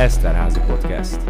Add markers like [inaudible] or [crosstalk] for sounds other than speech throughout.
Eszterházi Podcast.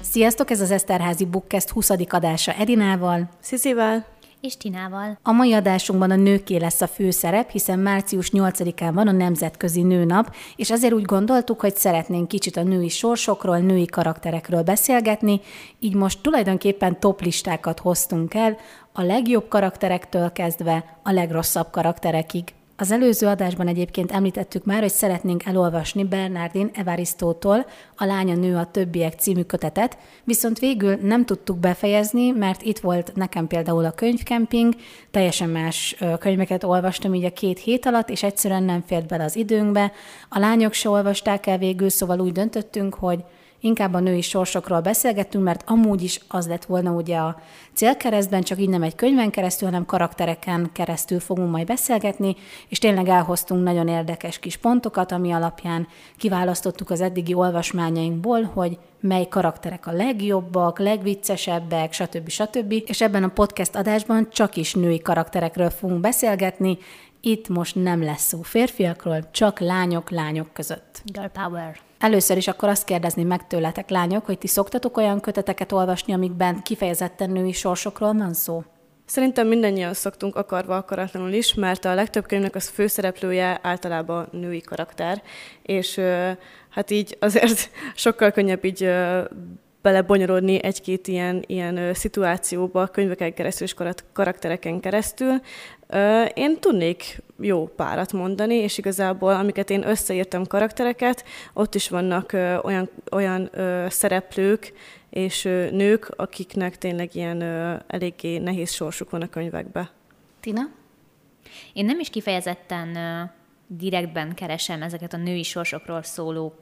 Sziasztok, ez az Eszterházi Bookcast 20. adása Edinával, Szizivel. és Tinával. A mai adásunkban a nőké lesz a főszerep, hiszen március 8-án van a Nemzetközi Nőnap, és azért úgy gondoltuk, hogy szeretnénk kicsit a női sorsokról, női karakterekről beszélgetni, így most tulajdonképpen top listákat hoztunk el, a legjobb karakterektől kezdve a legrosszabb karakterekig. Az előző adásban egyébként említettük már, hogy szeretnénk elolvasni Bernardin Evarisztótól a Lánya nő a többiek című kötetet, viszont végül nem tudtuk befejezni, mert itt volt nekem például a könyvkemping, teljesen más könyveket olvastam így a két hét alatt, és egyszerűen nem fért bele az időnkbe. A lányok se olvasták el végül, szóval úgy döntöttünk, hogy inkább a női sorsokról beszélgettünk, mert amúgy is az lett volna ugye a célkeresztben, csak így nem egy könyven keresztül, hanem karaktereken keresztül fogunk majd beszélgetni, és tényleg elhoztunk nagyon érdekes kis pontokat, ami alapján kiválasztottuk az eddigi olvasmányainkból, hogy mely karakterek a legjobbak, legviccesebbek, stb. stb. És ebben a podcast adásban csak is női karakterekről fogunk beszélgetni, itt most nem lesz szó férfiakról, csak lányok lányok között. Girl power. Először is akkor azt kérdezném meg tőletek, lányok, hogy ti szoktatok olyan köteteket olvasni, amikben kifejezetten női sorsokról van szó? Szerintem mindannyian szoktunk akarva akaratlanul is, mert a legtöbb könyvnek az főszereplője általában női karakter, és hát így azért [laughs] sokkal könnyebb így belebonyolódni egy-két ilyen, ilyen szituációba, könyveken keresztül és karaktereken keresztül. Én tudnék jó párat mondani, és igazából, amiket én összeírtam karaktereket, ott is vannak olyan, olyan szereplők és nők, akiknek tényleg ilyen ö, eléggé nehéz sorsuk van a könyvekbe. Tina? Én nem is kifejezetten direktben keresem ezeket a női sorsokról szóló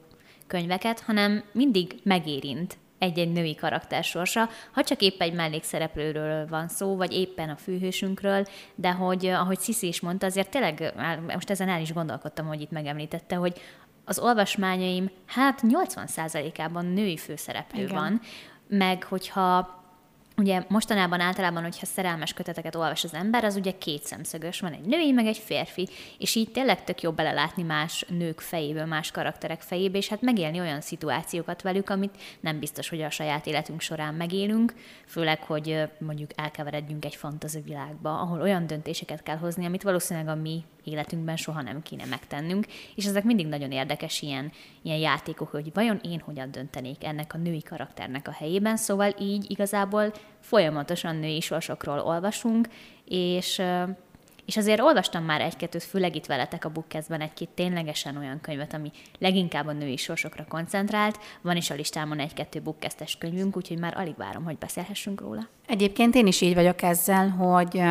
könyveket, hanem mindig megérint egy-egy női karakter sorsa, ha csak épp egy mellékszereplőről van szó, vagy éppen a főhősünkről, de hogy, eh, ahogy Sziszi is mondta, azért tényleg, már most ezen el is gondolkodtam, hogy itt megemlítette, hogy az olvasmányaim hát 80%-ában női főszereplő Igen. van, meg hogyha Ugye mostanában általában, hogyha szerelmes köteteket olvas az ember, az ugye két szemszögös, van egy női, meg egy férfi, és így tényleg tök jó belelátni más nők fejéből, más karakterek fejébe, és hát megélni olyan szituációkat velük, amit nem biztos, hogy a saját életünk során megélünk, főleg, hogy mondjuk elkeveredjünk egy fantazi világba, ahol olyan döntéseket kell hozni, amit valószínűleg a mi életünkben soha nem kéne megtennünk, és ezek mindig nagyon érdekes ilyen, ilyen játékok, hogy vajon én hogyan döntenék ennek a női karakternek a helyében, szóval így igazából folyamatosan női sorsokról olvasunk, és és azért olvastam már egy-kettőt, főleg itt veletek a bookcastben egy-két ténylegesen olyan könyvet, ami leginkább a női sorsokra koncentrált. Van is a listámon egy-kettő bookcastes könyvünk, úgyhogy már alig várom, hogy beszélhessünk róla. Egyébként én is így vagyok ezzel, hogy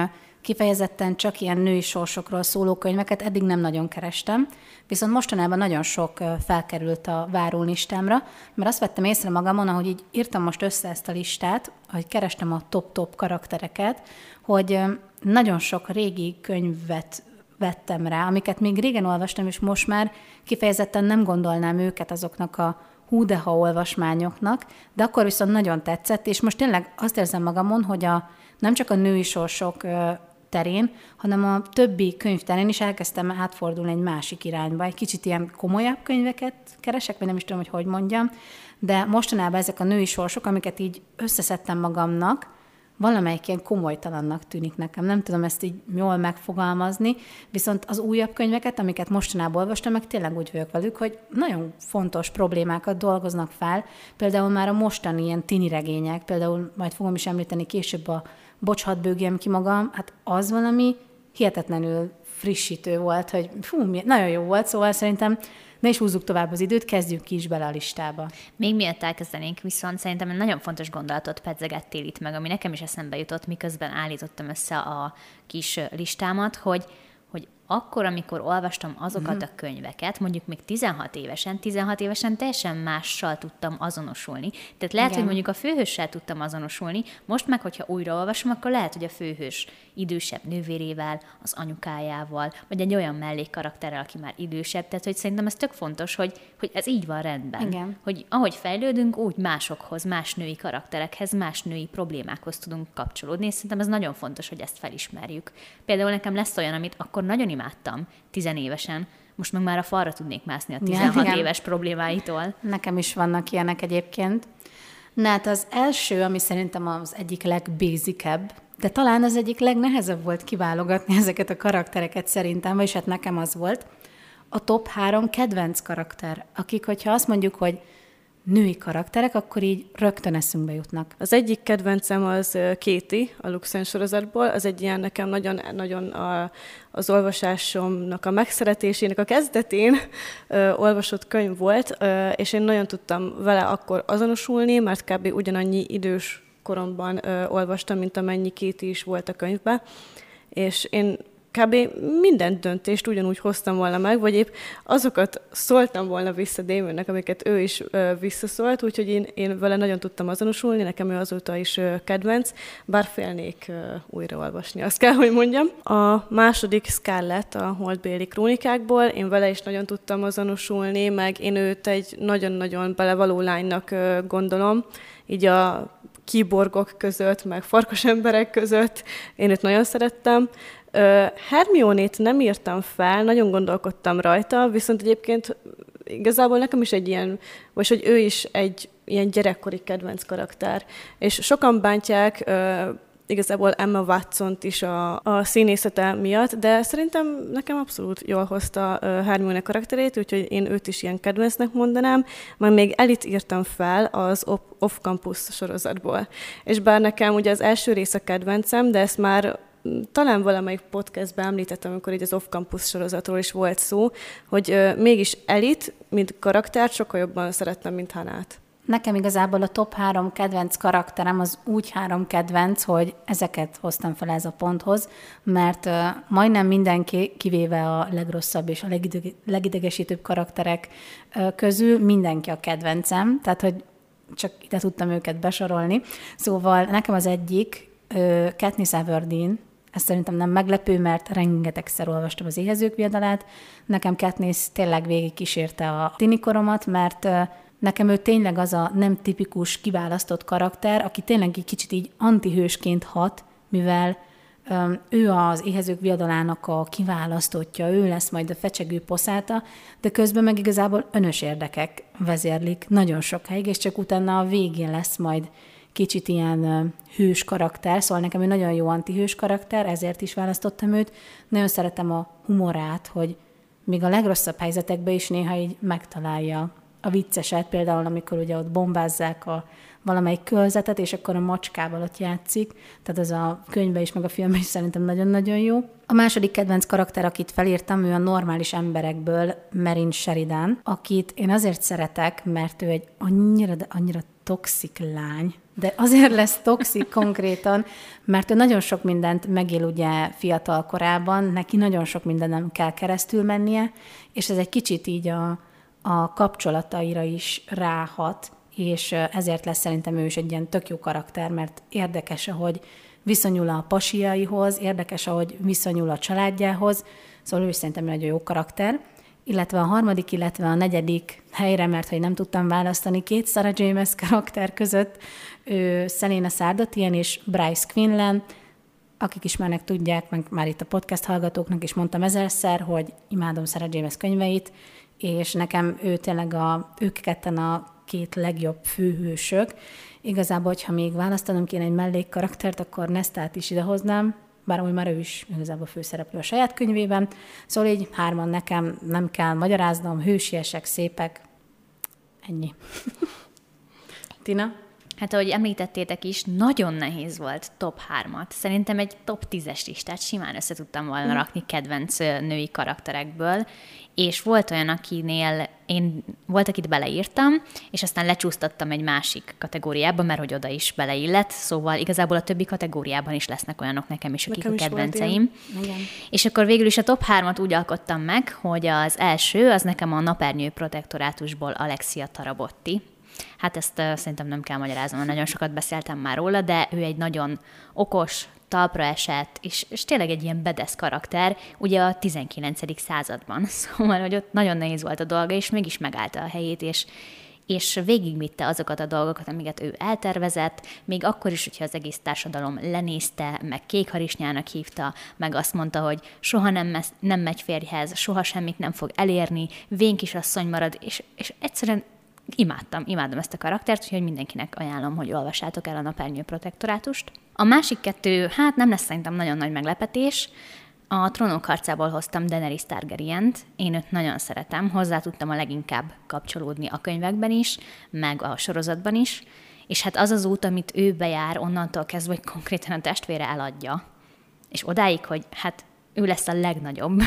kifejezetten csak ilyen női sorsokról szóló könyveket eddig nem nagyon kerestem, viszont mostanában nagyon sok felkerült a várólistámra, mert azt vettem észre magamon, ahogy így írtam most össze ezt a listát, hogy kerestem a top-top karaktereket, hogy nagyon sok régi könyvet vettem rá, amiket még régen olvastam, és most már kifejezetten nem gondolnám őket azoknak a hú de ha olvasmányoknak, de akkor viszont nagyon tetszett, és most tényleg azt érzem magamon, hogy a, nem csak a női sorsok terén, hanem a többi könyv terén is elkezdtem átfordulni egy másik irányba. Egy kicsit ilyen komolyabb könyveket keresek, vagy nem is tudom, hogy hogy mondjam, de mostanában ezek a női sorsok, amiket így összeszedtem magamnak, valamelyik ilyen komolytalannak tűnik nekem. Nem tudom ezt így jól megfogalmazni, viszont az újabb könyveket, amiket mostanában olvastam, meg tényleg úgy vagyok velük, hogy nagyon fontos problémákat dolgoznak fel. Például már a mostani ilyen tini regények, például majd fogom is említeni később a Bocshat bőgjem ki magam, hát az valami hihetetlenül frissítő volt, hogy fú, nagyon jó volt, szóval szerintem ne is húzzuk tovább az időt, kezdjük ki is bele a listába. Még miatt elkezdenénk, viszont szerintem egy nagyon fontos gondolatot pedzegettél itt meg, ami nekem is eszembe jutott, miközben állítottam össze a kis listámat, hogy hogy akkor, amikor olvastam azokat a könyveket, mondjuk még 16 évesen, 16 évesen teljesen mással tudtam azonosulni. Tehát lehet, Igen. hogy mondjuk a főhőssel tudtam azonosulni, most meg, hogyha újra olvasom, akkor lehet, hogy a főhős idősebb nővérével, az anyukájával, vagy egy olyan mellékkarakterrel, aki már idősebb. Tehát, hogy szerintem ez tök fontos, hogy, hogy ez így van rendben. Igen. Hogy ahogy fejlődünk, úgy másokhoz, más női karakterekhez, más női problémákhoz tudunk kapcsolódni, és szerintem ez nagyon fontos, hogy ezt felismerjük. Például nekem lesz olyan, amit akkor nagyon imádtam, tizenévesen, most meg már a falra tudnék mászni a 16 ja, éves problémáitól. Nekem is vannak ilyenek egyébként. Na hát az első, ami szerintem az egyik legbézikebb, de talán az egyik legnehezebb volt kiválogatni [laughs] ezeket a karaktereket szerintem, vagyis hát nekem az volt, a top három kedvenc karakter, akik, hogyha azt mondjuk, hogy női karakterek, akkor így rögtön eszünkbe jutnak. Az egyik kedvencem az Kéti, a Luxen sorozatból, az egy ilyen nekem nagyon, nagyon a, az olvasásomnak a megszeretésének a kezdetén ö, olvasott könyv volt, ö, és én nagyon tudtam vele akkor azonosulni, mert kb. ugyanannyi idős koromban ö, olvastam, mint amennyi Kéti is volt a könyvben, és én kb. minden döntést ugyanúgy hoztam volna meg, vagy épp azokat szóltam volna vissza Damonnek, amiket ő is ö, visszaszólt, úgyhogy én, én vele nagyon tudtam azonosulni, nekem ő azóta is ö, kedvenc, bár félnék ö, újraolvasni, azt kell, hogy mondjam. A második Scarlett a Holdbéli krónikákból, én vele is nagyon tudtam azonosulni, meg én őt egy nagyon-nagyon belevaló lánynak ö, gondolom, így a kiborgok között, meg farkas emberek között. Én őt nagyon szerettem. Hermione-t nem írtam fel, nagyon gondolkodtam rajta, viszont egyébként igazából nekem is egy ilyen, vagy hogy ő is egy ilyen gyerekkori kedvenc karakter. És sokan bántják igazából Emma watson is a, a színészete miatt, de szerintem nekem abszolút jól hozta Hermione karakterét, úgyhogy én őt is ilyen kedvencnek mondanám. Majd még Elit írtam fel az Off-Campus sorozatból. És bár nekem ugye az első rész a kedvencem, de ezt már talán valamelyik podcastben említettem, amikor így az off-campus sorozatról is volt szó, hogy uh, mégis Elit, mint karakter, sokkal jobban szerettem, mint Hanát. Nekem igazából a top három kedvenc karakterem az úgy három kedvenc, hogy ezeket hoztam fel ez a ponthoz, mert uh, majdnem mindenki, kivéve a legrosszabb és a legidege, legidegesítőbb karakterek uh, közül, mindenki a kedvencem, tehát hogy csak ide tudtam őket besorolni. Szóval nekem az egyik uh, Katniss Everdeen, ez szerintem nem meglepő, mert rengetegszer olvastam az éhezők viadalát. Nekem Katniss tényleg végig kísérte a tinikoromat, mert nekem ő tényleg az a nem tipikus kiválasztott karakter, aki tényleg egy kicsit így antihősként hat, mivel ő az éhezők viadalának a kiválasztottja, ő lesz majd a fecsegő poszáta, de közben meg igazából önös érdekek vezérlik nagyon sokáig, és csak utána a végén lesz majd kicsit ilyen hős karakter, szóval nekem egy nagyon jó antihős karakter, ezért is választottam őt. Nagyon szeretem a humorát, hogy még a legrosszabb helyzetekben is néha így megtalálja a vicceset, például amikor ugye ott bombázzák a valamelyik körzetet, és akkor a macskával ott játszik, tehát ez a könyvben is, meg a filmben is szerintem nagyon-nagyon jó. A második kedvenc karakter, akit felírtam, ő a normális emberekből Merin Sheridan, akit én azért szeretek, mert ő egy annyira, de annyira toxik lány, de azért lesz toxik konkrétan, mert ő nagyon sok mindent megél ugye fiatal korában, neki nagyon sok mindenem kell keresztül mennie, és ez egy kicsit így a, a kapcsolataira is ráhat, és ezért lesz szerintem ő is egy ilyen tök jó karakter, mert érdekes, ahogy viszonyul a pasiaihoz, érdekes, ahogy viszonyul a családjához, szóval ő is szerintem nagyon jó karakter illetve a harmadik, illetve a negyedik helyre, mert hogy nem tudtam választani két Sarah James karakter között, ő Selena Sardatian és Bryce Quinlan, akik ismernek, tudják, meg már itt a podcast hallgatóknak is mondtam ezerszer, hogy imádom Sarah James könyveit, és nekem ő tényleg a, ők ketten a két legjobb főhősök. Igazából, hogyha még választanom kéne egy mellékkaraktert, akkor Nestát is idehoznám, bár amúgy már ő is igazából főszereplő a saját könyvében. Szóval így hárman nekem nem kell magyaráznom, hősiesek, szépek, ennyi. [laughs] Tina? Hát ahogy említettétek is, nagyon nehéz volt top 3-at. Szerintem egy top 10-es listát simán össze tudtam volna mm. rakni kedvenc női karakterekből, és volt olyan, akinél én volt, akit beleírtam, és aztán lecsúsztattam egy másik kategóriába, mert hogy oda is beleillett, szóval igazából a többi kategóriában is lesznek olyanok nekem is, akik nekem a kedvenceim. És akkor végül is a top 3-at úgy alkottam meg, hogy az első, az nekem a napernyő protektorátusból Alexia Tarabotti, Hát ezt uh, szerintem nem kell magyaráznom, nagyon sokat beszéltem már róla, de ő egy nagyon okos, talpra esett, és, és tényleg egy ilyen bedesz karakter, ugye a 19. században. [laughs] Szóval, hogy ott nagyon nehéz volt a dolga, és mégis megállta a helyét, és és végigvitte azokat a dolgokat, amiket ő eltervezett, még akkor is, hogyha az egész társadalom lenézte, meg kékharisnyának hívta, meg azt mondta, hogy soha nem, mesz, nem megy férjhez, soha semmit nem fog elérni, vén asszony marad, és, és egyszerűen imádtam, imádom ezt a karaktert, úgyhogy mindenkinek ajánlom, hogy olvassátok el a napernyő protektorátust. A másik kettő, hát nem lesz szerintem nagyon nagy meglepetés, a trónok harcából hoztam Daenerys Targaryen-t, én őt nagyon szeretem, hozzá tudtam a leginkább kapcsolódni a könyvekben is, meg a sorozatban is, és hát az az út, amit ő bejár onnantól kezdve, hogy konkrétan a testvére eladja, és odáig, hogy hát ő lesz a legnagyobb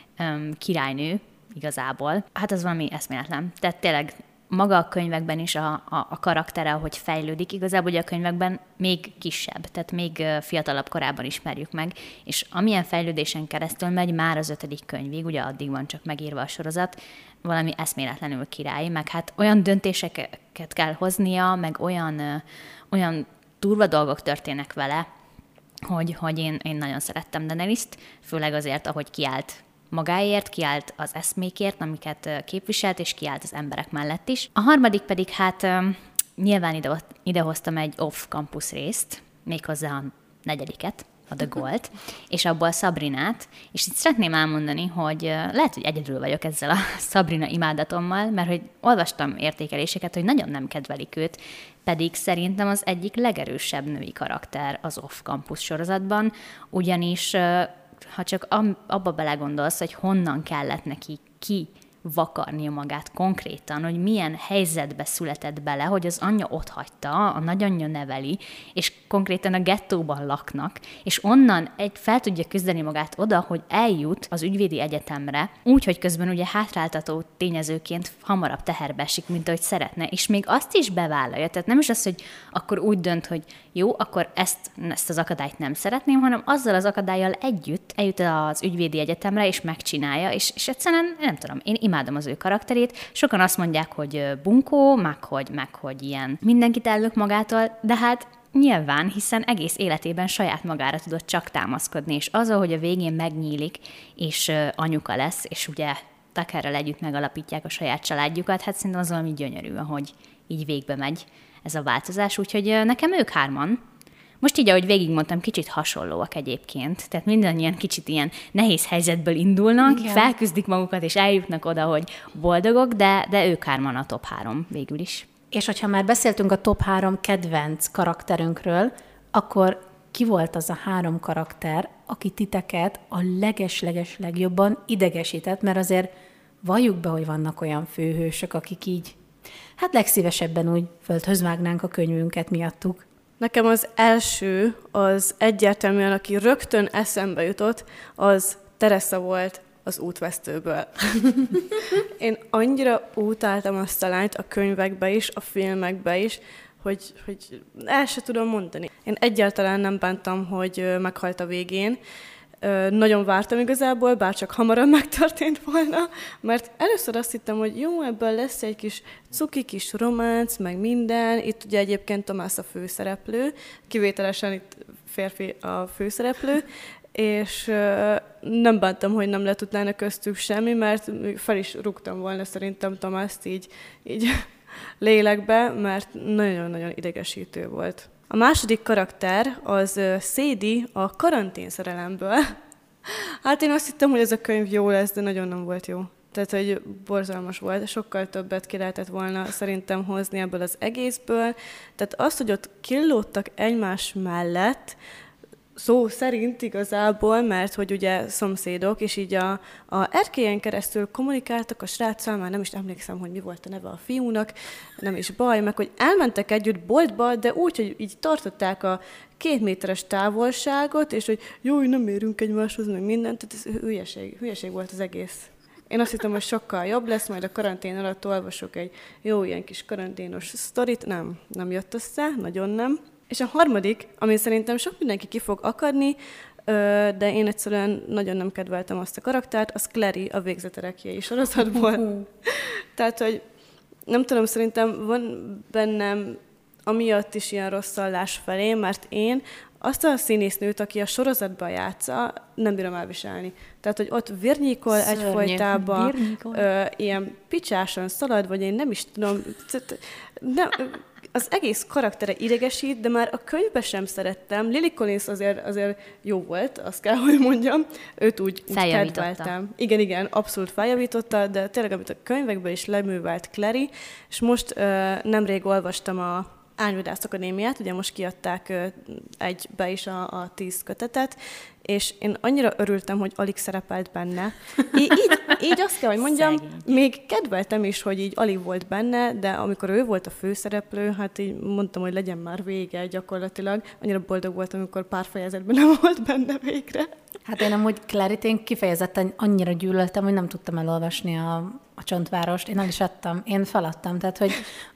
[laughs] királynő igazából, hát az valami eszméletlen. Tehát tényleg maga a könyvekben is a, a, a karaktere, ahogy fejlődik, igazából ugye a könyvekben még kisebb, tehát még fiatalabb korában ismerjük meg, és amilyen fejlődésen keresztül megy már az ötödik könyvig, ugye addig van csak megírva a sorozat, valami eszméletlenül király, meg hát olyan döntéseket kell hoznia, meg olyan, olyan durva dolgok történnek vele, hogy, hogy én, én nagyon szerettem Daenerys-t, főleg azért, ahogy kiállt magáért, kiállt az eszmékért, amiket képviselt, és kiállt az emberek mellett is. A harmadik pedig hát nyilván ide, idehoztam egy off-campus részt, méghozzá a negyediket, a The Gold, [laughs] és abból Sabrinát, és itt szeretném elmondani, hogy lehet, hogy egyedül vagyok ezzel a [laughs] Sabrina imádatommal, mert hogy olvastam értékeléseket, hogy nagyon nem kedvelik őt, pedig szerintem az egyik legerősebb női karakter az off-campus sorozatban, ugyanis ha csak abba belegondolsz, hogy honnan kellett neki ki vakarnia magát konkrétan, hogy milyen helyzetbe született bele, hogy az anyja ott hagyta, a nagyanyja neveli, és konkrétan a gettóban laknak, és onnan egy fel tudja küzdeni magát oda, hogy eljut az ügyvédi egyetemre, úgy, hogy közben ugye hátráltató tényezőként hamarabb teherbe esik, mint ahogy szeretne, és még azt is bevállalja. Tehát nem is az, hogy akkor úgy dönt, hogy jó, akkor ezt, ezt az akadályt nem szeretném, hanem azzal az akadályjal együtt eljut az ügyvédi egyetemre, és megcsinálja, és, és egyszerűen nem tudom, én imádom az ő karakterét. Sokan azt mondják, hogy bunkó, meg hogy, meg hogy ilyen. Mindenkit ellök magától, de hát Nyilván, hiszen egész életében saját magára tudott csak támaszkodni, és az, hogy a végén megnyílik, és anyuka lesz, és ugye Takerrel együtt megalapítják a saját családjukat, hát szerintem az valami gyönyörű, ahogy így végbe megy ez a változás, úgyhogy nekem ők hárman, most így, ahogy végigmondtam, kicsit hasonlóak egyébként. Tehát mindannyian kicsit ilyen nehéz helyzetből indulnak, Igen. felküzdik magukat, és eljutnak oda, hogy boldogok, de, de ők hárman a top három végül is. És hogyha már beszéltünk a top három kedvenc karakterünkről, akkor ki volt az a három karakter, aki titeket a leges-leges legjobban idegesített, mert azért valljuk be, hogy vannak olyan főhősök, akik így, hát legszívesebben úgy földhöz vágnánk a könyvünket miattuk. Nekem az első, az egyértelműen, aki rögtön eszembe jutott, az Teresa volt az útvesztőből. [laughs] Én annyira utáltam azt a lányt a könyvekbe is, a filmekbe is, hogy, hogy el se tudom mondani. Én egyáltalán nem bántam, hogy meghalt a végén, nagyon vártam igazából, bár csak hamarabb [laughs] megtörtént volna, mert először azt hittem, hogy jó, ebből lesz egy kis cuki kis románc, meg minden. Itt ugye egyébként Tomás a főszereplő, kivételesen itt férfi a főszereplő, és nem bántam, hogy nem letudnának köztük semmi, mert fel is rúgtam volna szerintem Tomászt így, így [laughs] lélekbe, mert nagyon-nagyon idegesítő volt. A második karakter az Szédi a karantén szerelemből. [laughs] Hát én azt hittem, hogy ez a könyv jó lesz, de nagyon nem volt jó. Tehát, hogy borzalmas volt, sokkal többet ki lehetett volna szerintem hozni ebből az egészből. Tehát az, hogy ott killódtak egymás mellett, szó szerint igazából, mert hogy ugye szomszédok, és így a, a erkélyen keresztül kommunikáltak a sráccal, már nem is emlékszem, hogy mi volt a neve a fiúnak, nem is baj, meg hogy elmentek együtt boltba, de úgy, hogy így tartották a két méteres távolságot, és hogy jó, nem érünk egymáshoz, meg mindent, tehát ez hülyeség, hülyeség volt az egész. Én azt hittem, hogy sokkal jobb lesz, majd a karantén alatt olvasok egy jó ilyen kis karanténos sztorit. Nem, nem jött össze, nagyon nem. És a harmadik, ami szerintem sok mindenki ki fog akadni, de én egyszerűen nagyon nem kedveltem azt a karaktert, az Clary a végzeterekjei sorozatból. [laughs] Tehát, hogy nem tudom, szerintem van bennem amiatt is ilyen rossz szallás felé, mert én azt a színésznőt, aki a sorozatban játsza, nem bírom elviselni. Tehát, hogy ott virnyikol Szörnyű. egyfolytában, Virnyikol. ö, ilyen picsáson szalad, vagy én nem is tudom, nem, az egész karaktere idegesít, de már a könyvbe sem szerettem. Lily Collins azért, azért jó volt, azt kell, hogy mondjam. Őt úgy, úgy kedveltem. Igen, igen, abszolút feljavította, de tényleg, amit a könyvekben is leművelt Clary, és most ö, nemrég olvastam a Ányvadász Akadémiát, ugye most kiadták egybe is a, a tíz kötetet, és én annyira örültem, hogy alig szerepelt benne. Í- így, így azt kell, hogy mondjam, Szegény. még kedveltem is, hogy így alig volt benne, de amikor ő volt a főszereplő, hát így mondtam, hogy legyen már vége gyakorlatilag. Annyira boldog voltam, amikor pár fejezetben nem volt benne végre. Hát én amúgy Clarit én kifejezetten annyira gyűlöltem, hogy nem tudtam elolvasni a, a csontvárost. Én el is adtam, én feladtam. Tehát, hogy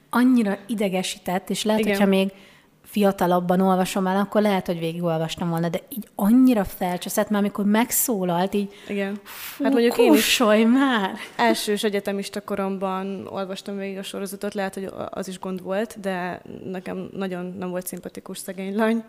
annyira idegesített, és lehet, Igen. hogyha még fiatalabban olvasom el, akkor lehet, hogy végigolvastam volna, de így annyira felcseszett, már amikor megszólalt, így Igen. fú, Hát mondjuk én is már! elsős egyetemista koromban olvastam végig a sorozatot, lehet, hogy az is gond volt, de nekem nagyon nem volt szimpatikus szegény lány.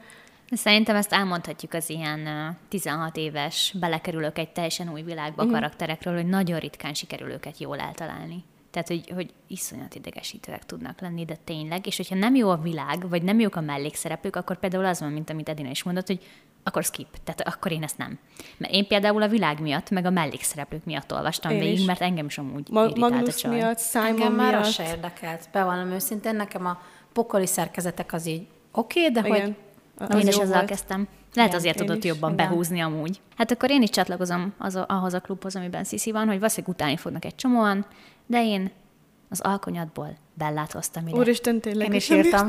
Szerintem ezt elmondhatjuk az ilyen ö, 16 éves, belekerülök egy teljesen új világba uh-huh. karakterekről, hogy nagyon ritkán sikerül őket jól eltalálni. Tehát, hogy, hogy iszonyat idegesítőek tudnak lenni, de tényleg, és hogyha nem jó a világ, vagy nem jók a mellékszereplők, akkor például az van, mint amit Edina is mondott, hogy akkor skip, tehát akkor én ezt nem. Mert én például a világ miatt, meg a mellékszereplők miatt olvastam Én végig, is. mert engem is amúgy Ma- irritált a csaj. miatt, Simon Engem már miatt. az se érdekelt. Bevallom őszintén, nekem a pokoli szerkezetek az így oké, okay, de Igen. hogy Az én is volt. kezdtem. Lehet Igen, azért tudott is, jobban igen. behúzni amúgy. Hát akkor én is csatlakozom az a, ahhoz a klubhoz, amiben Sisi van, hogy valószínűleg utálni fognak egy csomóan, de én az alkonyatból Bellát hoztam ide. Úristen, tényleg. én is nem írtam.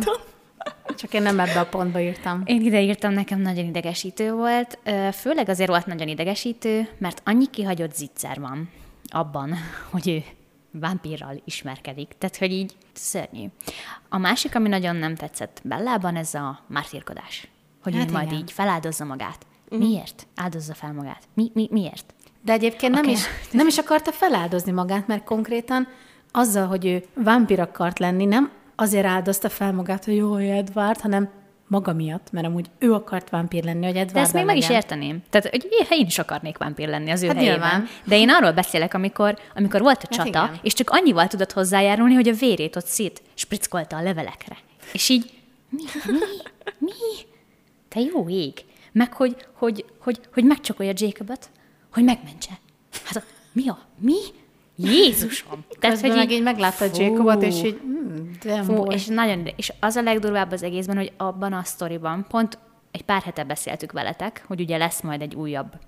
Csak én nem ebbe a pontba írtam. Én ide írtam, nekem nagyon idegesítő volt. Főleg azért volt nagyon idegesítő, mert annyi kihagyott zicser van abban, [laughs] hogy ő vámpírral ismerkedik. Tehát, hogy így szörnyű. A másik, ami nagyon nem tetszett Bellában, ez a mártírkodás. Hogy Hát ő majd igen. így feláldozza magát. Miért? Áldozza fel magát. Mi, mi, miért? De egyébként nem, Oké. is, nem is akarta feláldozni magát, mert konkrétan azzal, hogy ő vámpir akart lenni, nem azért áldozta fel magát, hogy jó, Edward, hanem maga miatt, mert amúgy ő akart vámpír lenni, hogy Edward De ezt még meg is érteném. Tehát, hogy én- én is akarnék vámpír lenni az ő Hát hát helyében. nyilván. De én arról beszélek, amikor, amikor volt a Hát csata, igen. és csak annyival tudott hozzájárulni, hogy a vérét ott szét sprickolta a levelekre. És így, mi, mi, mi? Te jó ég. Meg hogy, hogy, hogy, hogy megcsokolja Jacobot, hogy megmentse. Hát mi a, mi? Jézusom! Közben meg így meglátta Fú. Jacobot, és így, mm, de Fú, boy. és nagyon, és az a legdurvább az egészben, hogy abban a sztoriban, pont egy pár hete beszéltük veletek, hogy ugye lesz majd egy újabb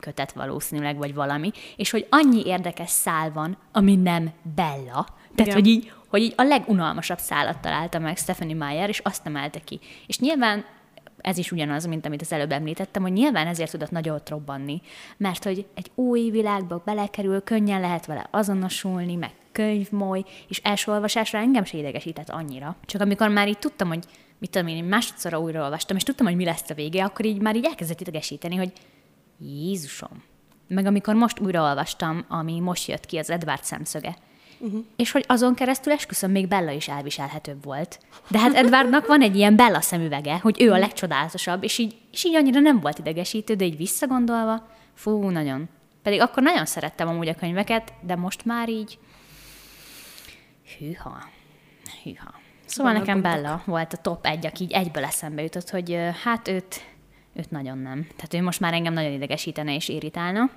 kötet valószínűleg, vagy valami, és hogy annyi érdekes szál van, ami nem Bella. Tehát, Igen. hogy így, hogy így a legunalmasabb szálat találta meg Stephanie Meyer, és azt emelte ki. És nyilván ez is ugyanaz, mint amit az előbb említettem, hogy nyilván ezért tudott nagyot robbanni, mert hogy egy új világba belekerül, könnyen lehet vele azonosulni, meg könyvmoly, és első olvasásra engem se idegesített annyira. Csak amikor már így tudtam, hogy mit tudom én, másodszorra újra olvastam, és tudtam, hogy mi lesz a vége, akkor így már így elkezdett idegesíteni, hogy Jézusom. Meg amikor most újraolvastam, ami most jött ki, az Edward szemszöge. Uh-huh. És hogy azon keresztül esküszöm, még Bella is elviselhetőbb volt. De hát Edwardnak van egy ilyen Bella szemüvege, hogy ő a legcsodálatosabb, és így, és így annyira nem volt idegesítő, de így visszagondolva, fú, nagyon. Pedig akkor nagyon szerettem amúgy a könyveket, de most már így, hűha, hűha. Szóval Vannak nekem gondok. Bella volt a top egy, aki így egyből eszembe jutott, hogy hát őt, őt nagyon nem. Tehát ő most már engem nagyon idegesítene és irritálna.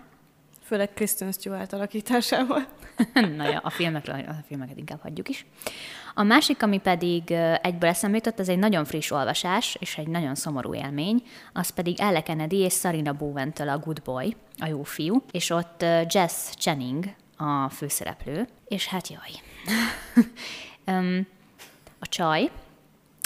Főleg Kristen Stewart alakításával. [laughs] Na ja, a filmekről, a filmeket inkább hagyjuk is. A másik, ami pedig egyből eszembe jutott, ez egy nagyon friss olvasás, és egy nagyon szomorú élmény, az pedig Elle Kennedy és Sarina Bowen-től a Good Boy, a jó fiú, és ott Jess Channing a főszereplő, és hát jaj. [laughs] A csaj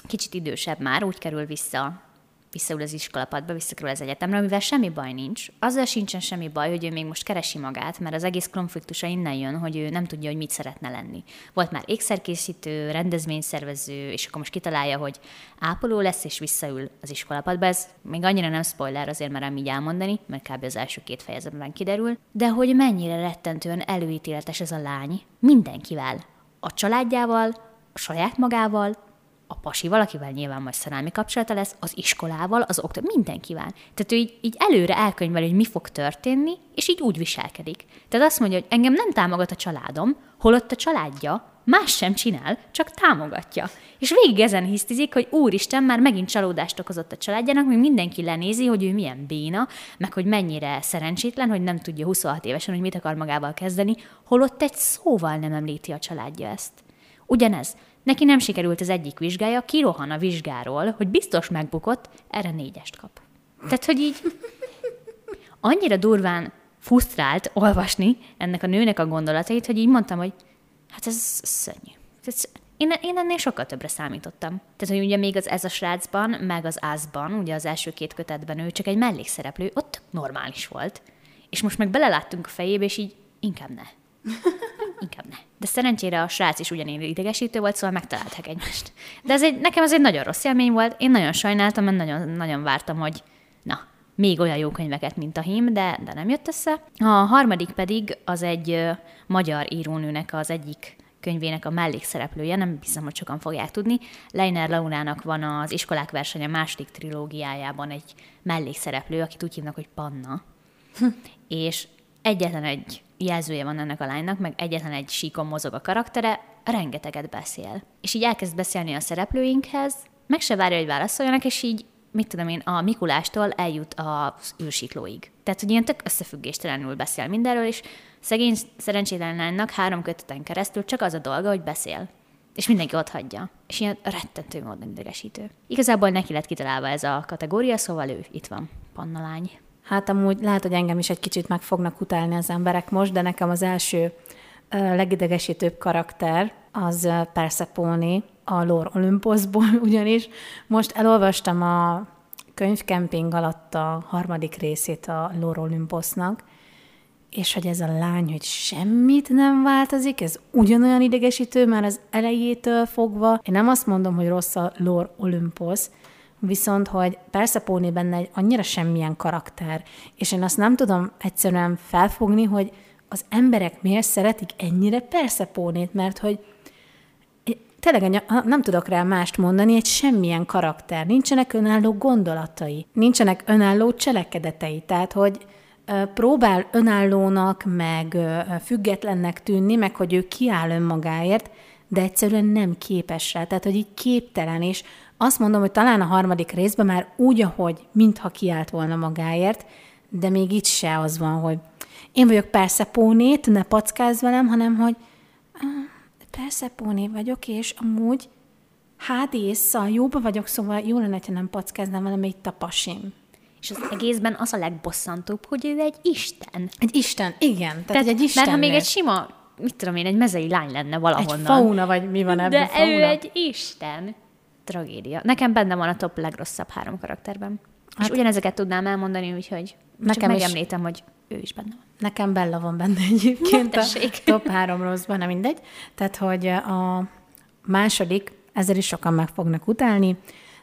kicsit idősebb már, úgy kerül vissza, visszaül az iskolapadba, visszakerül az egyetemre, amivel semmi baj nincs. Azzal sincsen semmi baj, hogy ő még most keresi magát, mert az egész konfliktusa innen jön, hogy ő nem tudja, hogy mit szeretne lenni. Volt már ékszerkészítő, rendezvényszervező, és akkor most kitalálja, hogy ápoló lesz, és visszaül az iskolapadba. Ez még annyira nem spoiler, azért merem így elmondani, mert kb. az első két fejezetben kiderül. De hogy mennyire rettentően előítéletes ez a lány mindenkivel. A családjával, a saját magával, a pasi valakivel nyilván majd szerelmi kapcsolata lesz, az iskolával, az oktató, mindenkivel. Tehát ő így, így előre elkönyveli, hogy mi fog történni, és így úgy viselkedik. Tehát azt mondja, hogy engem nem támogat a családom, holott a családja más sem csinál, csak támogatja. És végig ezen hisztizik, hogy úristen, már megint csalódást okozott a családjának, még mindenki lenézi, hogy ő milyen béna, meg hogy mennyire szerencsétlen, hogy nem tudja 26 évesen, hogy mit akar magával kezdeni, holott egy szóval nem említi a családja ezt. Ugyanez, neki nem sikerült az egyik vizsgája, kirohan a vizsgáról, hogy biztos megbukott, erre négyest kap. Tehát, hogy így annyira durván fusztrált olvasni ennek a nőnek a gondolatait, hogy így mondtam, hogy hát ez szörnyű. Ez, én, én ennél sokkal többre számítottam. Tehát, hogy ugye még az Ez a srácban, meg az Ázban, ugye az első két kötetben ő csak egy mellékszereplő, ott normális volt. És most meg beleláttunk a fejébe, és így inkább ne. Inkább ne. De szerencsére a srác is ugyanilyen idegesítő volt, szóval megtalálták egymást. De ez egy, nekem ez egy nagyon rossz élmény volt. Én nagyon sajnáltam, mert nagyon, nagyon vártam, hogy na, még olyan jó könyveket, mint a hím, de, de nem jött össze. A harmadik pedig az egy magyar írónőnek az egyik könyvének a mellékszereplője, nem hiszem, hogy sokan fogják tudni. Leiner Launának van az iskolák versenye második trilógiájában egy mellékszereplő, akit úgy hívnak, hogy Panna. és egyetlen egy jelzője van ennek a lánynak, meg egyetlen egy síkon mozog a karaktere, rengeteget beszél. És így elkezd beszélni a szereplőinkhez, meg se várja, hogy válaszoljanak, és így mit tudom én, a Mikulástól eljut az űrsiklóig. Tehát, hogy ilyen tök összefüggéstelenül beszél mindenről, és szegény szerencsétlen lánynak három köteten keresztül csak az a dolga, hogy beszél. És mindenki ott hagyja. És ilyen rettentő módon idegesítő. Igazából neki lett kitalálva ez a kategória, szóval ő itt van, Panna lány. Hát amúgy lehet, hogy engem is egy kicsit meg fognak utálni az emberek most, de nekem az első legidegesítőbb karakter az Persephone a Lore Olympusból, [laughs] ugyanis most elolvastam a könyvkemping alatt a harmadik részét a Lore Olympusnak, és hogy ez a lány, hogy semmit nem változik, ez ugyanolyan idegesítő már az elejétől fogva. Én nem azt mondom, hogy rossz a Lore Olympus, viszont hogy Persephone benne egy annyira semmilyen karakter, és én azt nem tudom egyszerűen felfogni, hogy az emberek miért szeretik ennyire Persephone-t, mert hogy tényleg nem tudok rá mást mondani, egy semmilyen karakter, nincsenek önálló gondolatai, nincsenek önálló cselekedetei, tehát hogy próbál önállónak, meg függetlennek tűnni, meg hogy ő kiáll önmagáért, de egyszerűen nem képes rá, tehát hogy így képtelen, és azt mondom, hogy talán a harmadik részben már úgy, ahogy mintha kiállt volna magáért, de még itt se az van, hogy én vagyok Persephone-t, ne packázz velem, hanem hogy Persephone vagyok, és amúgy hádisszal jóba vagyok, szóval jó lenne, ha nem packáznám velem itt a pasim. És az egészben az a legbosszantóbb, hogy ő egy isten. Egy isten, igen. Tehát, Tehát egy isten. mert ha még egy sima, mit tudom én, egy mezei lány lenne egy valahonnan. fauna, vagy mi van ebben De fauna? ő egy isten. Tragédia. Nekem benne van a top legrosszabb három karakterben. Hát, és ugyanezeket tudnám elmondani, úgyhogy Nekem csak is. megemlítem, hogy ő is benne van. Nekem Bella van benne egyébként Na, a top három rosszban, nem mindegy. Tehát, hogy a második, ezzel is sokan meg fognak utálni,